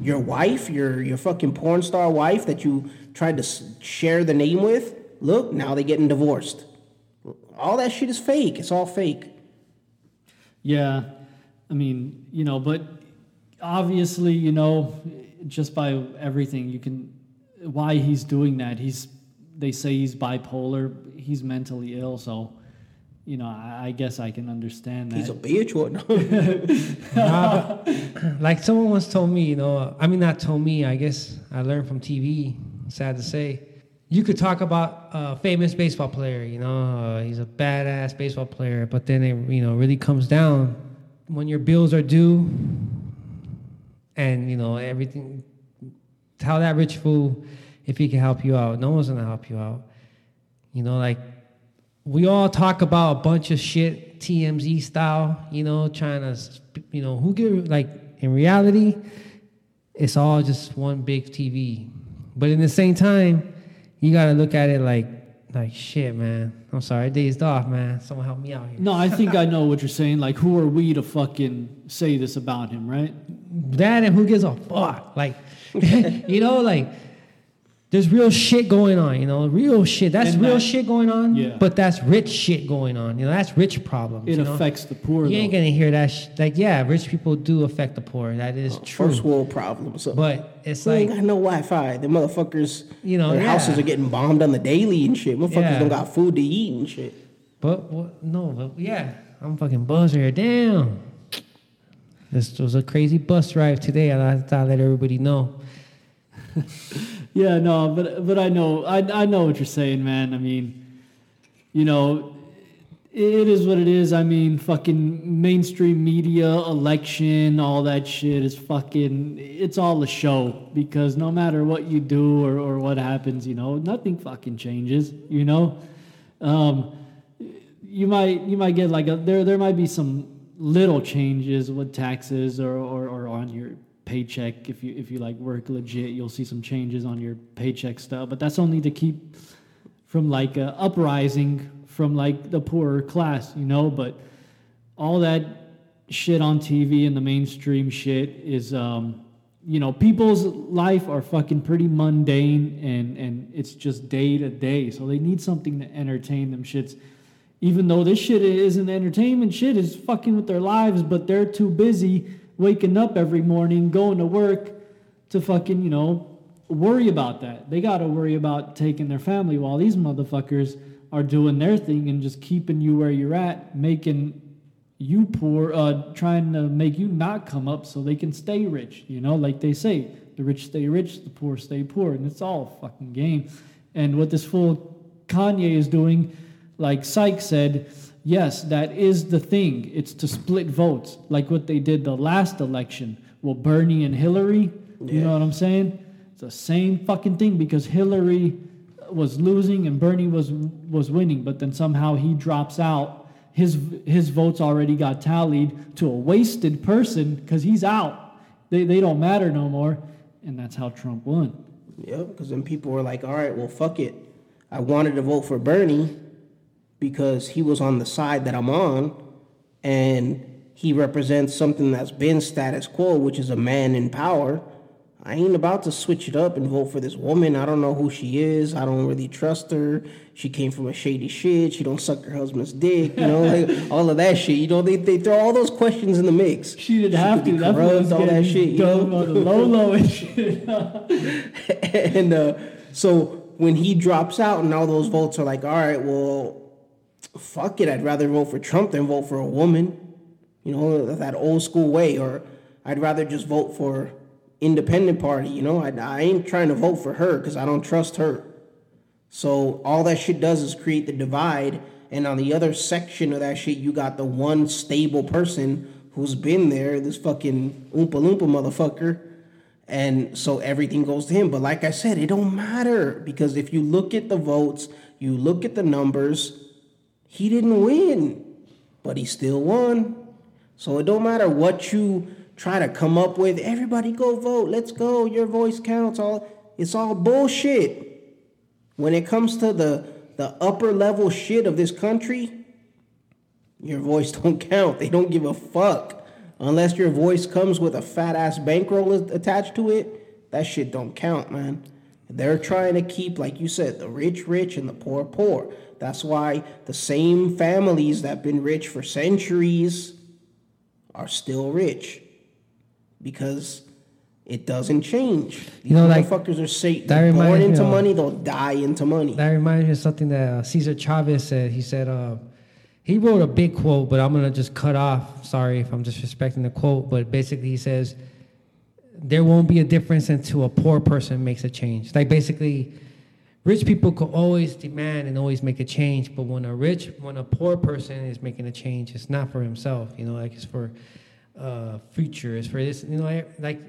Your wife, your your fucking porn star wife that you tried to share the name with, look, now they're getting divorced. All that shit is fake. It's all fake. Yeah, I mean, you know, but obviously, you know, just by everything, you can why he's doing that. He's they say he's bipolar. He's mentally ill, so you know, I, I guess I can understand that. He's a bitch. What? No. Nah, like someone once told me, you know, I mean, not told me, I guess I learned from TV, sad to say. You could talk about a famous baseball player, you know, uh, he's a badass baseball player, but then it, you know, really comes down when your bills are due and, you know, everything. Tell that rich fool if he can help you out. No one's gonna help you out. You know, like we all talk about a bunch of shit TMZ style, you know, trying to, you know, who give like in reality, it's all just one big TV. But in the same time, you gotta look at it like, like shit, man. I'm sorry, dazed off, man. Someone help me out here. no, I think I know what you're saying. Like, who are we to fucking say this about him, right? that and who gives a fuck? Like, you know, like there's real shit going on. You know, real shit. That's And real that- shit going on. Yeah. But that's rich shit going on. You know, that's rich problems. It you know? affects the poor. You ain't gonna hear that. Sh- like, yeah, rich people do affect the poor. That is uh, true. First world problems. So. But it's They ain't got no Wi-Fi. The motherfuckers, You know, their yeah. houses are getting bombed on the daily and shit. Motherfuckers Yeah. don't got food to eat and shit. but what, no, but yeah, I'm fucking buzzed here. Damn. This was a crazy bus ride today. I thought I'd let everybody know. Yeah, no, but but I know I I know what you're saying, man. I mean, you know, it is what it is. I mean, fucking mainstream media, election, all that shit is fucking. It's all a show because no matter what you do or or what happens, you know, nothing fucking changes. You know, um, you might you might get like a there there might be some little changes with taxes or or, or on your paycheck. If you if you like work legit you'll see some changes on your paycheck stuff but that's only to keep from like a uprising from like the poorer class you know? But all that shit on tv and the mainstream shit is um you know people's life are fucking pretty mundane and and it's just day to day. So they need something to entertain them shits. Even though this shit isn't entertainment shit is fucking with their lives but they're too busy waking up every morning, going to work to fucking, you know, worry about that. They got to worry about taking their family while these motherfuckers are doing their thing and just keeping you where you're at, making you poor, uh, trying to make you not come up so they can stay rich. You know, like they say, the rich stay rich, the poor stay poor, and it's all fucking game. And what this fool Kanye is doing, like Psych said, yes, that is the thing. It's to split votes, like what they did the last election. Well, Bernie and Hillary, yeah. you know what I'm saying? It's the same fucking thing because Hillary was losing and Bernie was was winning, but then somehow he drops out. His his votes already got tallied to a wasted person because he's out. They they don't matter no more, and that's how Trump won. Yep, because then people were like, all right, well, fuck it. I wanted to vote for Bernie because he was on the side that I'm on, and he represents something that's been status quo, which is a man in power. I ain't about to switch it up and vote for this woman. I don't know who she is. I don't really trust her. She came from a shady shit. She don't suck her husband's dick. You know, like all of that shit. You know, they, they throw all those questions in the mix. She didn't have to. corrupt, all that shit. You know? on the low low and shit. and uh, so when he drops out and all those votes are like, all right, well, fuck it, I'd rather vote for Trump than vote for a woman. You know, that old school way. Or I'd rather just vote for independent party. You know, I, I ain't trying to vote for her because I don't trust her. So all that shit does is create the divide. And on the other section of that shit, you got the one stable person who's been there, this fucking Oompa Loompa motherfucker. And so everything goes to him. But like I said, it don't matter because if you look at the votes, you look at the numbers, he didn't win, but he still won. So it don't matter what you try to come up with. Everybody go vote. Let's go. Your voice counts. All it's all bullshit. When it comes to the the upper level shit of this country, your voice don't count. They don't give a fuck. Unless your voice comes with a fat ass bankroll attached to it, that shit don't count, man. They're trying to keep, like you said, the rich rich and the poor poor. That's why the same families that have been rich for centuries are still rich. Because it doesn't change. These You know, like, motherfuckers are that they're born into of- money, they'll die into money. That reminds me of something that uh, Cesar Chavez said. He said, uh, he wrote a big quote, but I'm going to just cut off. Sorry if I'm disrespecting the quote, but basically he says, there won't be a difference until a poor person makes a change. Like basically, rich people could always demand and always make a change, but when a rich, when a poor person is making a change, it's not for himself. You know, like it's for uh, future. It's for this. You know, like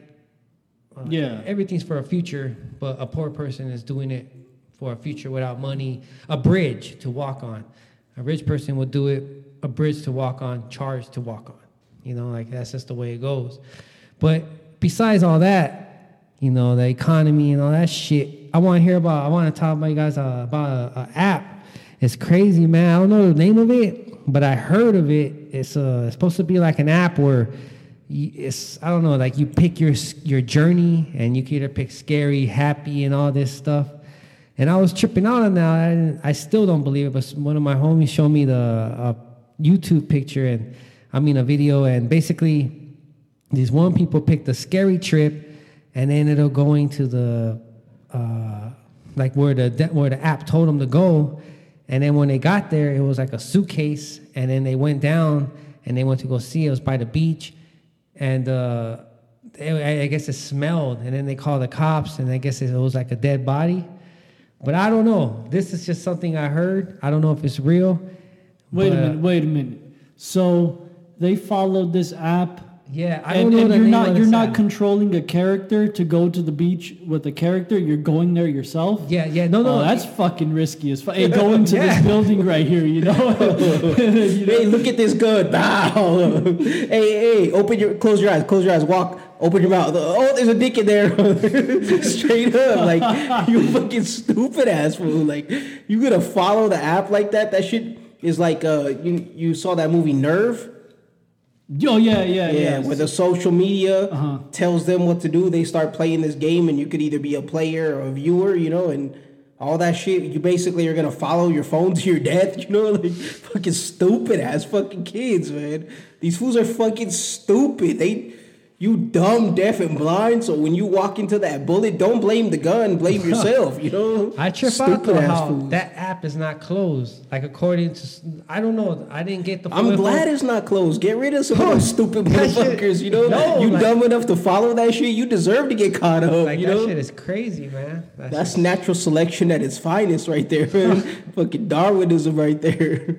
uh, Yeah. everything's for a future, but a poor person is doing it for a future without money, a bridge to walk on. A rich person would do it, a bridge to walk on, charge to walk on. You know, like that's just the way it goes. But besides all that, you know, the economy and all that shit, I want to hear about. I want to talk about you guys uh, about a, a app. It's crazy, man. I don't know the name of it, but I heard of it. It's uh, it's supposed to be like an app where it's I don't know, like you pick your your journey and you can either pick scary, happy, and all this stuff. And I was tripping out on that. I, I still don't believe it, but one of my homies showed me the uh, YouTube picture and I mean a video, and basically these one people picked a scary trip and they ended up going to the uh, like where the where the app told them to go, And then when they got there, it was like a suitcase. And then they went down and they went to go see. It was by the beach, and uh, I guess it smelled. And then they called the cops, and I guess it was like a dead body. But I don't know. This is just something I heard. I don't know if it's real. Wait a but, uh, minute. Wait a minute. So they followed this app. Yeah, I and, don't know. and you're not you're not controlling a character to go to the beach with a character. You're going there yourself. Yeah, yeah. No, no. Oh, that's fucking risky as fuck. Hey, go into Yeah. this building right here. You know. You know? Hey, look at this good. Bow. hey, hey, open your, close your eyes, close your eyes, walk, open your mouth. Oh, there's a dick in there. Straight up, like you fucking stupid ass fool. Like you gonna follow the app like that? That shit is like uh, you you saw that movie Nerve. Oh yeah, yeah, Yeah, yeah. where the social media Uh-huh. tells them what to do. They start playing this game, and you could either be a player or a viewer, you know, and all that shit. You basically are gonna follow your phone to your death, you know, like fucking stupid ass fucking kids, man. These fools are fucking stupid. They, you dumb, deaf, and blind. So when you walk into that bullet, don't blame the gun, blame yourself, you know. I trip out though how that app is not closed. Like according to, I don't know. I didn't get the. I'm glad info. it's not closed. Get rid of some of those stupid motherfuckers. You know, No, you like- dumb enough to follow that shit. You deserve to get caught up. Like you that know, shit is crazy, man. That's, that's natural selection at its finest, right there, man. Fucking Darwinism, right there.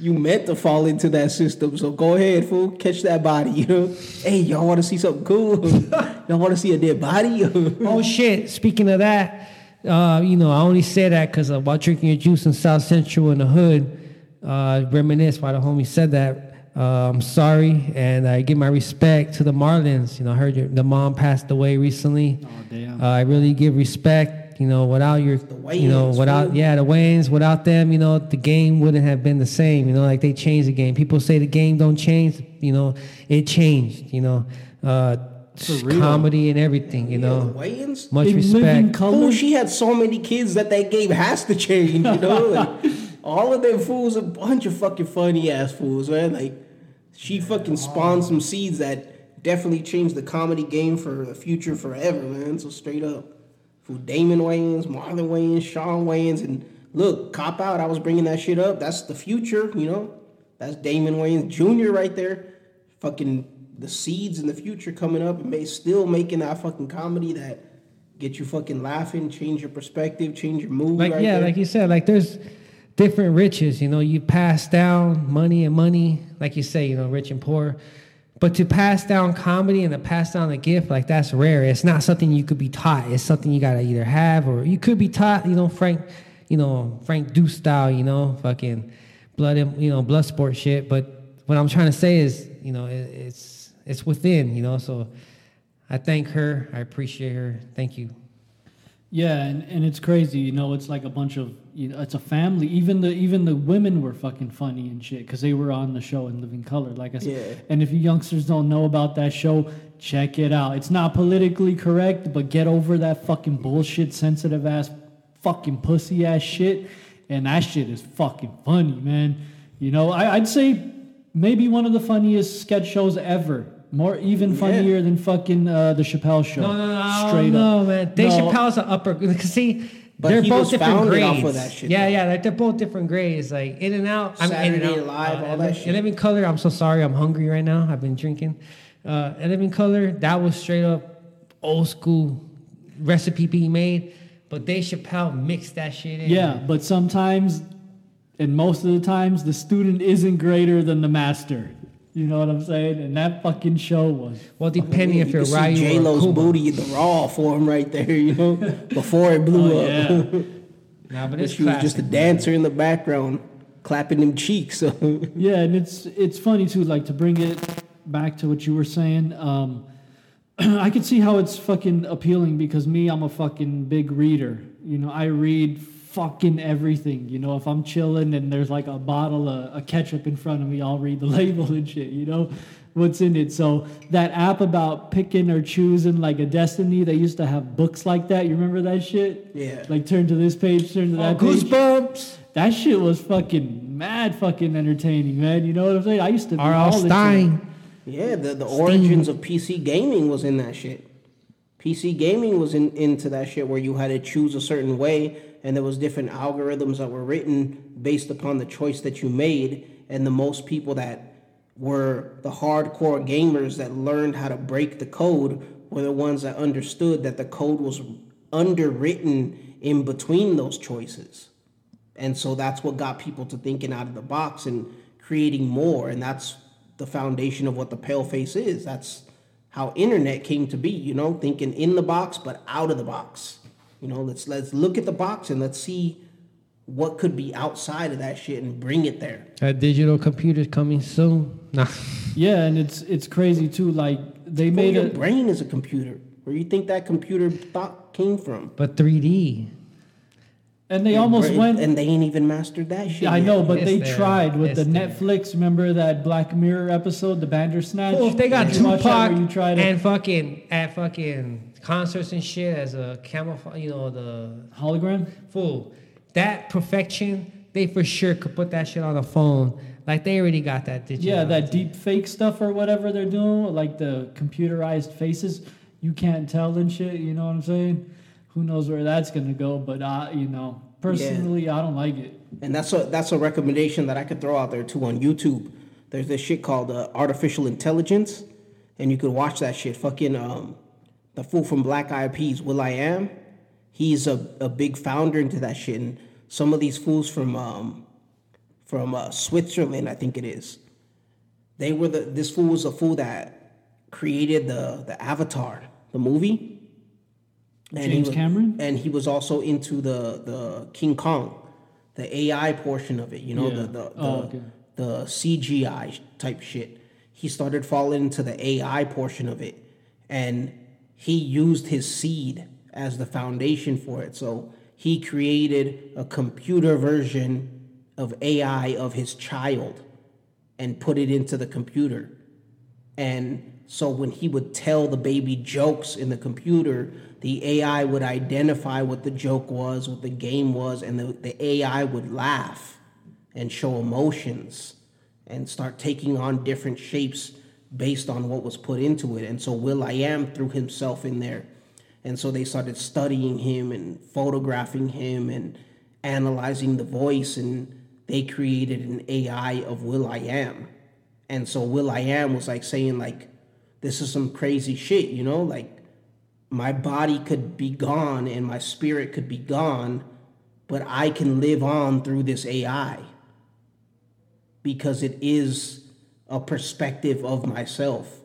You meant to fall into that system, so go ahead, fool. Catch that body. You know, hey, y'all want to see something cool? y'all want to see a dead body? oh shit! Speaking of that, uh, you know, I only say that because uh, while drinking your juice in South Central in the hood, uh, reminisce why the homie said that. Uh, I'm sorry, and I give my respect to the Marlins. You know, I heard your, the mom passed away recently. Oh damn. Uh, I really give respect. You know, without your, you know, without fool. yeah, the Wayans, without them, you know, the game wouldn't have been the same. You know, like they changed the game. People say the game don't change. You know, it changed. You know, uh, comedy and everything. You know, Wayans. much living respect. Oh, she had so many kids that that game has to change. You know, like, all of them fools, a bunch of fucking funny ass fools, man. Like she fucking spawned some seeds that definitely changed the comedy game for the future forever, man. So straight up, Damon Wayans, Marlon Wayans, Sean Wayans, and look, cop out. I was bringing that shit up. That's the future, you know. That's Damon Wayans Jr. right there. Fucking the seeds in the future coming up and may still making that fucking comedy that get you fucking laughing, change your perspective, change your mood. Like right yeah, there. like you said, like there's different riches. You know, you pass down money and money, like you say, you know, rich and poor. But to pass down comedy and to pass down a gift, like that's rare. It's not something you could be taught. It's something you gotta either have or you could be taught. You know, Frank, you know Frank Dux style. You know, fucking blood, you know, blood sport shit. But what I'm trying to say is, you know, it, it's it's within. You know, so I thank her. I appreciate her. Thank you. Yeah, and, and it's crazy, you know. It's like a bunch of, you know, it's a family. Even the even the women were fucking funny and shit because they were on the show in Living Color, like I said. Yeah. And if you youngsters don't know about that show, check it out. It's not politically correct, but get over that fucking bullshit, sensitive ass, fucking pussy ass shit, and that shit is fucking funny, man. You know, I, I'd say maybe one of the funniest sketch shows ever. More even funnier than fucking uh, the Chappelle show. No, no, no, Straight no, up. man. Dave No. Chappelle's an upper. Cause see, But they're he both was different grades. off of that shit, yeah, though. yeah, like they're both different grades. Like In and Out, I'm In and Saturday Out, Live, all uh, that shit. In Living Color, I'm so sorry, I'm hungry right now. I've been drinking. Uh, In Living Color, that was straight up old school recipe being made. But Dave Chappelle mixed that shit in. Yeah, but sometimes, and most of the times, the student isn't greater than the master. You know what I'm saying? And that fucking show was. Well, depending if you're J Ryu J Lo's booty in the raw form right there, you know, before it blew Oh, up. yeah. Nah, but But it's she was just a classic. dancer in the background, clapping them cheeks. Yeah, and it's it's funny too. Like to bring it back to what you were saying. Um, I could see how it's fucking appealing because me, I'm a fucking big reader. You know, I read fucking everything. You know, if I'm chilling and there's like a bottle of a ketchup in front of me, I'll read the label and shit. You know, what's in it. So that app about picking or choosing like a destiny, they used to have books like that. You remember that shit? Yeah. Like turn to this page, turn to Oh, that page. Goosebumps. That shit was fucking mad fucking entertaining, man. You know what I'm saying? I used to do R.L. all this shit. Stine. yeah, the, the origins of PC gaming was in that shit. PC gaming was in, into that shit where you had to choose a certain way and there was different algorithms that were written based upon the choice that you made and the most people that were the hardcore gamers that learned how to break the code were the ones that understood that the code was underwritten in between those choices. And so that's what got people to thinking out of the box and creating more. And that's the foundation of what the pale face is. That's how internet came to be, you know, thinking in the box but out of the box. You know, let's let's look at the box and let's see what could be outside of that shit and bring it there. That digital computer's coming soon. Nah. Yeah, and it's it's crazy too. Like they Well, made your a brain is a computer. Where you think that computer thought came from? But 3D. And they almost Brain- went and they ain't even mastered that shit. I yet. know, but It's they there. tried with It's the there. Netflix. Remember that Black Mirror episode, the Bandersnatch? Well, if they got Did you watch that Tupac where you tried to- and fucking at fucking concerts and shit as a camouflage, you know, the hologram. fool, that perfection, they for sure could put that shit on a phone. Like they already got that digital. Yeah, that deep fake stuff or whatever they're doing, like the computerized faces. You can't tell and shit. You know what I'm saying? Who knows where that's gonna go? But I, you know, personally, I don't like it. And that's a that's a recommendation that I could throw out there too on YouTube. There's this shit called uh, artificial intelligence, and you could watch that shit. Fucking um, the fool from Black Eyed Peas, will.i.am. He's a, a big founder into that shit. And some of these fools from um, from uh, Switzerland, I think it is. They were the this fool was a fool that created the the Avatar, the movie. James was- Cameron? and he was also into the the King Kong, the AI portion of it. You know, Yeah. the oh, the the, Oh, okay. the CGI type shit. He started falling into the AI portion of it, and he used his seed as the foundation for it. So he created a computer version of AI of his child, and put it into the computer. And so when he would tell the baby jokes in the computer, the AI would identify what the joke was, what the game was, and the, the AI would laugh and show emotions and start taking on different shapes based on what was put into it. And so will.i.am threw himself in there. And so they started studying him and photographing him and analyzing the voice and they created an AI of will.i.am. And so will.i.am was like saying like this is some crazy shit, you know? Like my body could be gone and my spirit could be gone, but I can live on through this AI because it is a perspective of myself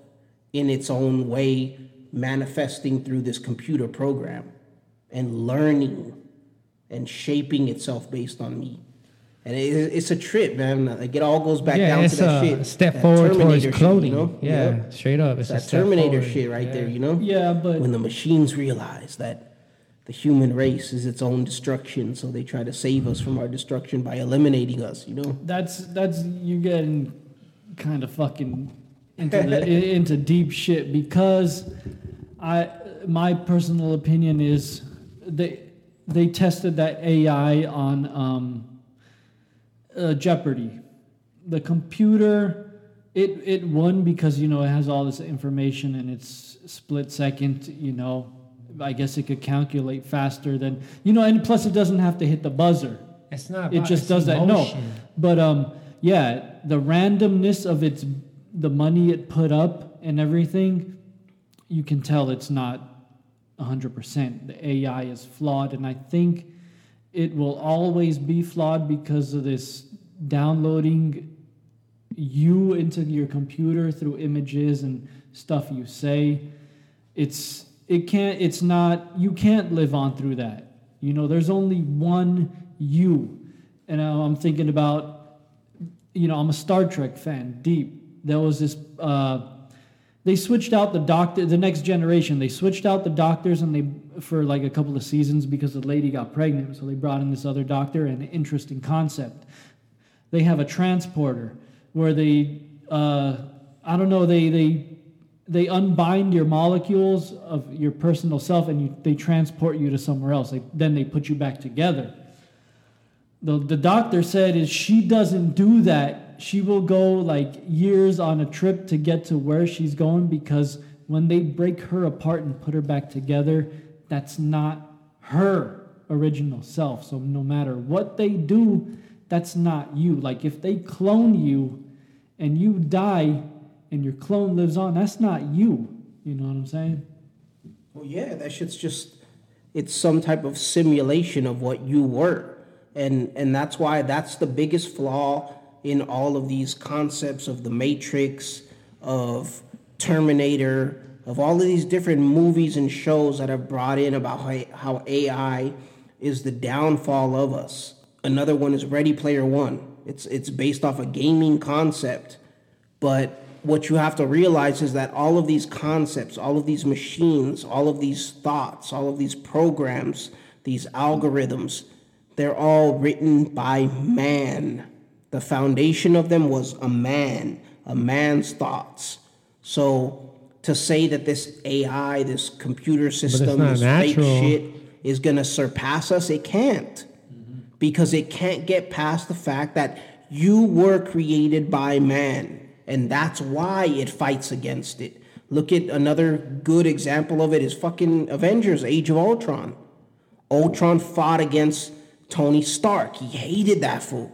in its own way manifesting through this computer program and learning and shaping itself based on me. And it, it's a trip, man. Like it all goes back yeah, down it's to that a shit. step that forward towards Terminator shit, clothing. you know? Yeah, straight up. It's a that Terminator forward. shit right there, you know? Yeah, but when the machines realize that the human race is its own destruction, so they try to save us from our destruction by eliminating us, you know? that's that's you getting kind of fucking into the into deep shit because I my personal opinion is they they tested that AI on um, uh, Jeopardy. The computer it it won because you know it has all this information and it's split second. You know, I guess it could calculate faster than you know, and plus it doesn't have to hit the buzzer It's not. it just does that. No, but um, yeah, the randomness of its the money it put up and everything, you can tell it's not hundred percent. The AI is flawed, and I think it will always be flawed because of this downloading you into your computer through images and stuff you say. It's it can't. It's not. You can't live on through that. You know, there's only one you. And I'm thinking about, you know, I'm a Star Trek fan, deep. There was this, uh, they switched out the doctor, the next generation, they switched out the doctors and they, for like a couple of seasons because the lady got pregnant. So they brought in this other doctor and an interesting concept. They have a transporter where they, uh, I don't know, they, they, they unbind your molecules of your personal self and you, they transport you to somewhere else. Then they put you back together the, the doctor said is she doesn't do that she will go like years on a trip to get to where she's going because when they break her apart and put her back together, that's not her original self. So no matter what they do, that's not you. Like if they clone you and you die and your clone lives on, that's not you. You know what I'm saying? Well, yeah, that shit's just it's some type of simulation of what you were, and and that's why that's the biggest flaw in all of these concepts of the Matrix, of Terminator, of all of these different movies and shows that have brought in about how, how AI is the downfall of us. Another one is Ready Player One. It's it's based off a gaming concept, but what you have to realize is that all of these concepts, all of these machines, all of these thoughts, all of these programs, these algorithms, they're all written by man. The foundation of them was a man, a man's thoughts. So to say that this AI, this computer system, this natural. fake shit is going to surpass us, it can't. Because it can't get past the fact that you were created by man. And that's why it fights against it. Look at another good example of it is fucking Avengers Age of Ultron. Ultron fought against Tony Stark. He hated that fool.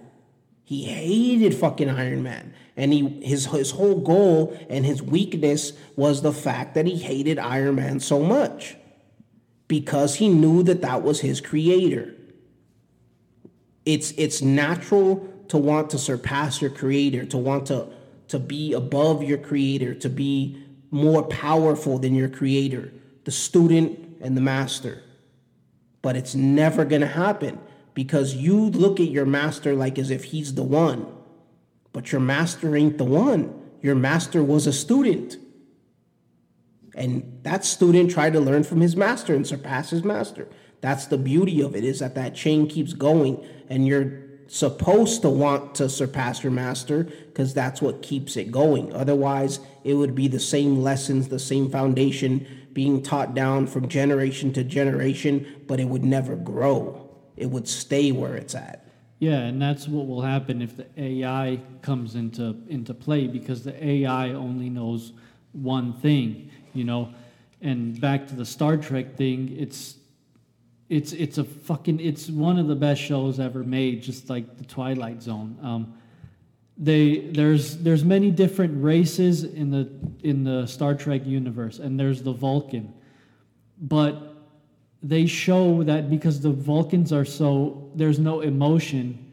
He hated fucking Iron Man. And he his his whole goal and his weakness was the fact that he hated Iron Man so much because he knew that that was his creator. It's it's natural to want to surpass your creator, to want to to be above your creator, to be more powerful than your creator, the student and the master. But it's never going to happen because you look at your master like as if he's the one. But your master ain't the one. Your master was a student. And that student tried to learn from his master and surpass his master. That's the beauty of it is that that chain keeps going and you're supposed to want to surpass your master because that's what keeps it going. Otherwise, it would be the same lessons, the same foundation being taught down from generation to generation, but it would never grow. It would stay where it's at. Yeah, and that's what will happen if the AI comes into into play because the AI only knows one thing, you know. And back to the Star Trek thing, it's it's it's a fucking it's one of the best shows ever made, just like the Twilight Zone. Um, they there's there's many different races in the in the Star Trek universe, and there's the Vulcan, but they show that because the Vulcans are so there's no emotion,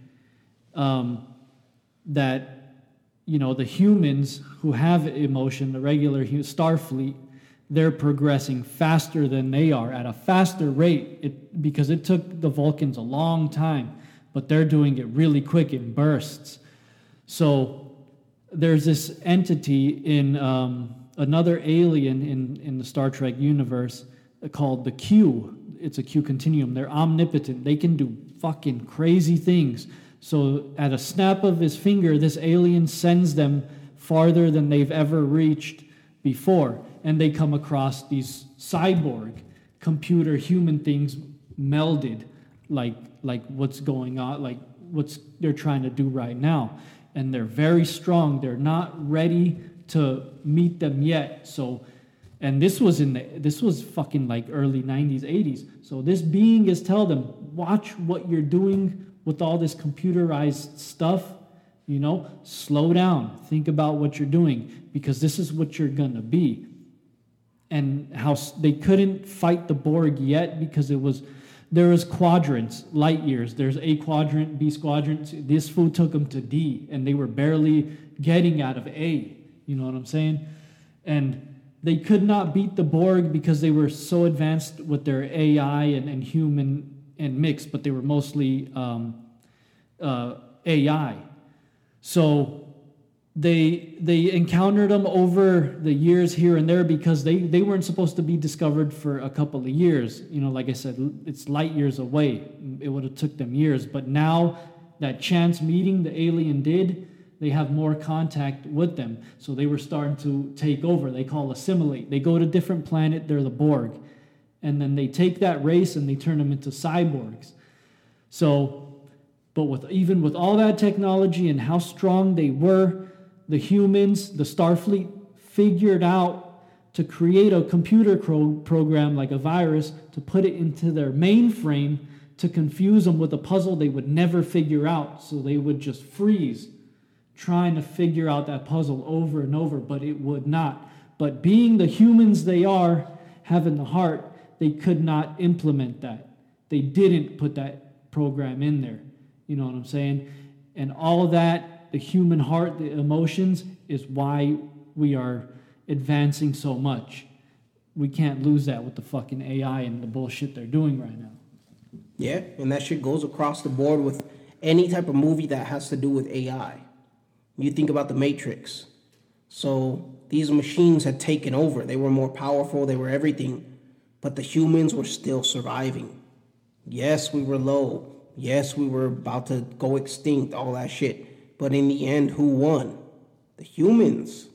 um, that you know the humans who have emotion, the regular Starfleet, they're progressing faster than they are at a faster rate it, because it took the Vulcans a long time, but they're doing it really quick in bursts. So there's this entity in um, another alien in, in the Star Trek universe called the Q. It's a Q continuum. They're omnipotent. They can do fucking crazy things. So at a snap of his finger, this alien sends them farther than they've ever reached before. And they come across these cyborg computer human things melded like like what's going on like what's they're trying to do right now. And they're very strong. They're not ready to meet them yet. So and this was in the this was fucking like early 90s 80s so this being is tell them watch what you're doing with all this computerized stuff you know? Slow down. Think about what you're doing because this is what you're gonna be and how they couldn't fight the Borg yet because it was there was quadrants, light years. There's A quadrant, B quadrant. This food took them to D, and they were barely getting out of A. You know what I'm saying? And they could not beat the Borg because they were so advanced with their AI and, and human and mixed, but they were mostly um, uh, AI. So they they encountered them over the years here and there because they they weren't supposed to be discovered for a couple of years. You know like i said it's light years away. It would have took them years. But now that chance meeting the alien did they have more contact with them. So they were starting to take over. They call assimilate. They go to different planet. They're the borg. And then they take that race and they turn them into cyborgs. So but with even with all that technology and how strong they were, the humans, the Starfleet figured out to create a computer program like a virus to put it into their mainframe to confuse them with a puzzle they would never figure out. So they would just freeze trying to figure out that puzzle over and over, but it would not. But being the humans they are, having the heart, they could not implement that. They didn't put that program in there. You know what I'm saying? And all that, the human heart, the emotions, is why we are advancing so much. We can't lose that with the fucking AI and the bullshit they're doing right now. Yeah, and that shit goes across the board with any type of movie that has to do with AI. You think about the Matrix. So these machines had taken over. They were more powerful, they were everything, but the humans were still surviving. Yes, we were low. Yes, we were about to go extinct, all that shit. But in the end, who won? The humans.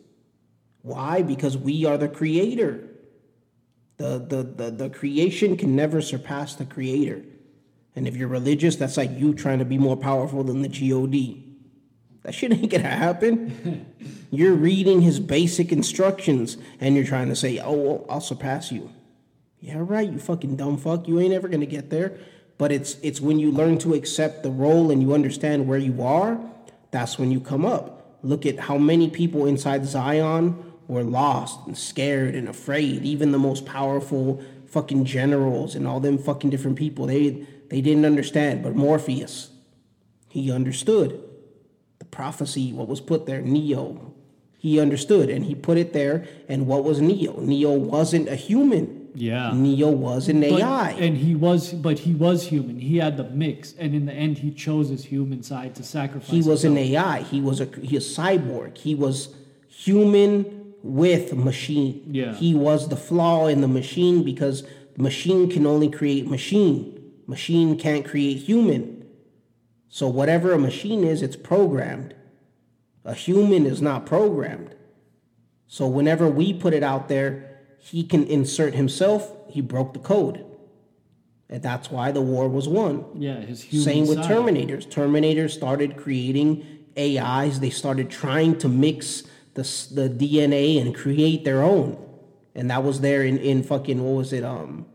Why? Because we are the creator. The, the, the, the creation can never surpass the creator. And if you're religious, that's like you trying to be more powerful than the God. That shit ain't gonna happen. you're reading his basic instructions and you're trying to say, oh, well, I'll surpass you. Yeah, right, you fucking dumb fuck. You ain't ever gonna get there. But it's it's when you learn to accept the role and you understand where you are, that's when you come up. Look at how many people inside Zion were lost and scared and afraid. Even the most powerful fucking generals and all them fucking different people, they they didn't understand. But Morpheus, he understood the prophecy, what was put there, Neo. He understood and he put it there. And what was Neo? Neo wasn't a human. Yeah. Neo was an But- AI. and he was, but he was human. He had the mix, and in the end, he chose his human side to sacrifice. He was an. AI. He was a he was cyborg. He was human with machine. Yeah. He was the flaw in the machine because machine can only create machine. Machine can't create human. So whatever a machine is, it's programmed. A human is not programmed. So whenever we put it out there, he can insert himself. He broke the code. And that's why the war was won. Yeah, his human. Same with side. Terminators. Terminators started creating AIs. They started trying to mix the the DNA and create their own, and that was there in in fucking what was it? Um,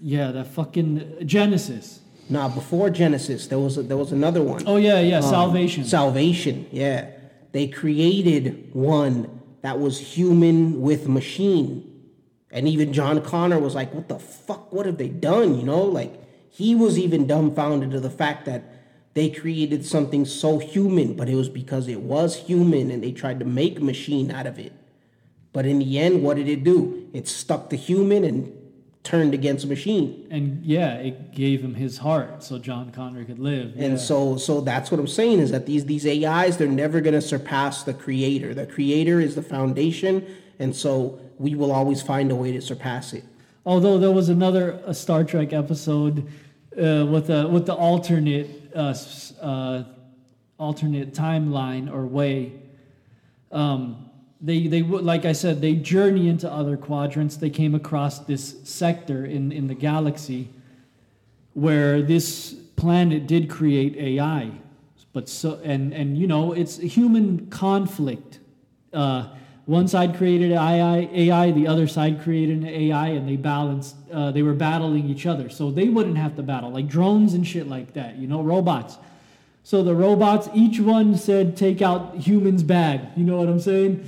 Yeah, that fucking Genesis. nah, before Genesis, there was a, there was another one. Oh yeah, yeah, Um, Salvation. Salvation. Yeah, they created one that was human with machine, and even John Connor was like, "What the fuck? What have they done?" You know, like he was even dumbfounded to the fact that they created something so human, but it was because it was human, and they tried to make machine out of it. But in the end, what did it do? It stuck to human and turned against a machine. and yeah, it gave him his heart so John Connor could live. And yeah. so so that's what I'm saying is that these these AIs they're never going to surpass the creator. The creator is the foundation and so we will always find a way to surpass it. Although there was another a Star Trek episode uh, with a with the alternate uh, uh, alternate timeline or way. Um, they they like I said they journey into other quadrants. They came across this sector in in the galaxy where this planet did create AI, but so and and you know it's human conflict. Uh, one side created AI, AI, the other side created an AI, and they balanced. Uh, they were battling each other, so they wouldn't have to battle like drones and shit like that. You know, robots. So the robots, each one said, "Take out humans bad." You know what I'm saying?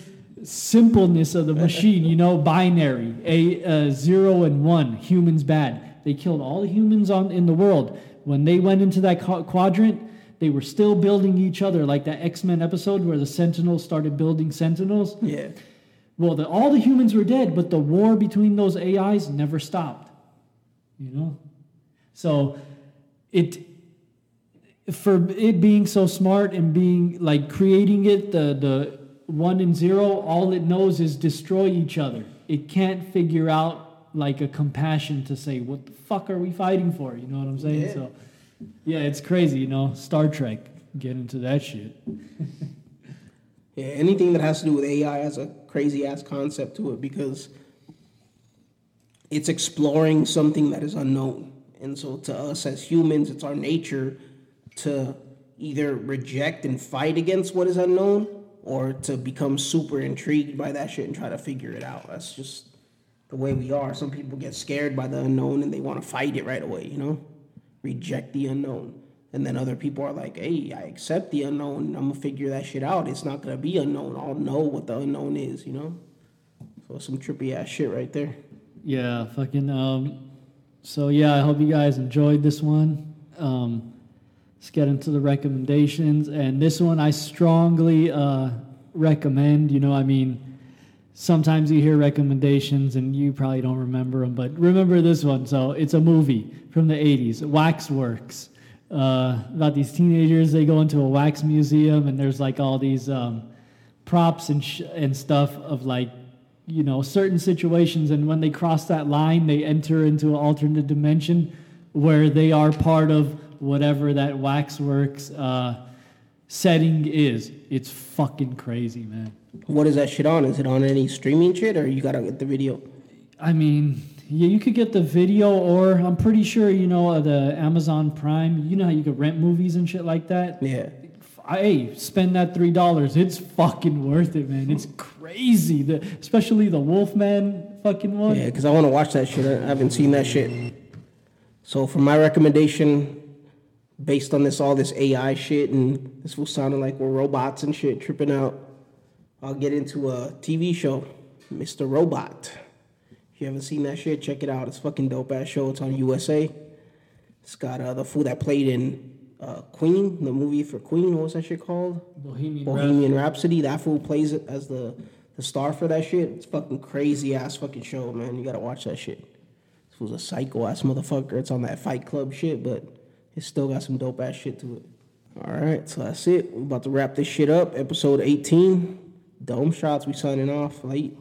Simpleness of the machine. You know, binary, a uh, zero and one. Humans bad. They killed all the humans on in the world. When they went into that qu- quadrant, they were still building each other, like that X Men episode where the Sentinels started building Sentinels. Yeah. Well, the, all the humans were dead, but the war between those AIs never stopped. You know, so it for it being so smart and being like creating it the the one and zero, all it knows is destroy each other. It can't figure out like a compassion to say what the fuck are we fighting for? You know what I'm saying? Yeah. So yeah, it's crazy. You know, Star Trek get into that shit. Yeah, anything that has to do with AI has a crazy ass concept to it because it's exploring something that is unknown. And so to us as humans, it's our nature to either reject and fight against what is unknown or to become super intrigued by that shit and try to figure it out. That's just the way we are. Some people get scared by the unknown and they want to fight it right away, you know? Reject the unknown. And then other people are like, hey, I accept the unknown. I'm going to figure that shit out. It's not going to be unknown. I'll know what the unknown is, you know? So some trippy ass shit right there. Yeah, fucking. Um, so yeah, I hope you guys enjoyed this one. Um, let's get into the recommendations, and this one I strongly uh, recommend. You know, I mean, sometimes you hear recommendations and you probably don't remember them, but remember this one. So it's a movie from the '80s, Waxworks. Uh, about these teenagers, they go into a wax museum, and there's like all these um, props and sh- and stuff of like you know certain situations and when they cross that line they enter into an alternate dimension where they are part of whatever that waxworks uh, setting is it's fucking crazy man What is that shit on? Is it on any streaming shit or you got to get the video? i mean yeah, you could get the video or i'm pretty sure you know uh, the amazon prime you know how you could rent movies and shit like that Yeah. hey, spend that three dollars. It's fucking worth it, man. It's crazy. The especially the Wolfman fucking one. Yeah, because I want to watch that shit. I haven't seen that shit. So for my recommendation, based on this all this AI shit and this will sounding like we're robots and shit tripping out, I'll get into a TV show, Mr. Robot. If you haven't seen that shit, check it out. It's fucking dope ass show. It's on USA. It's got uh, the fool that played in uh, Queen, the movie for Queen. What was that shit called? Bohemian, Bohemian Rhapsody. That fool plays it as the the star for that shit. It's fucking crazy ass fucking show, man. You gotta watch that shit. This was a psycho ass motherfucker. It's on that Fight Club shit, but it still got some dope ass shit to it. All right, so that's it. We're about to wrap this shit up. Episode 18. Dome shots. We signing off late.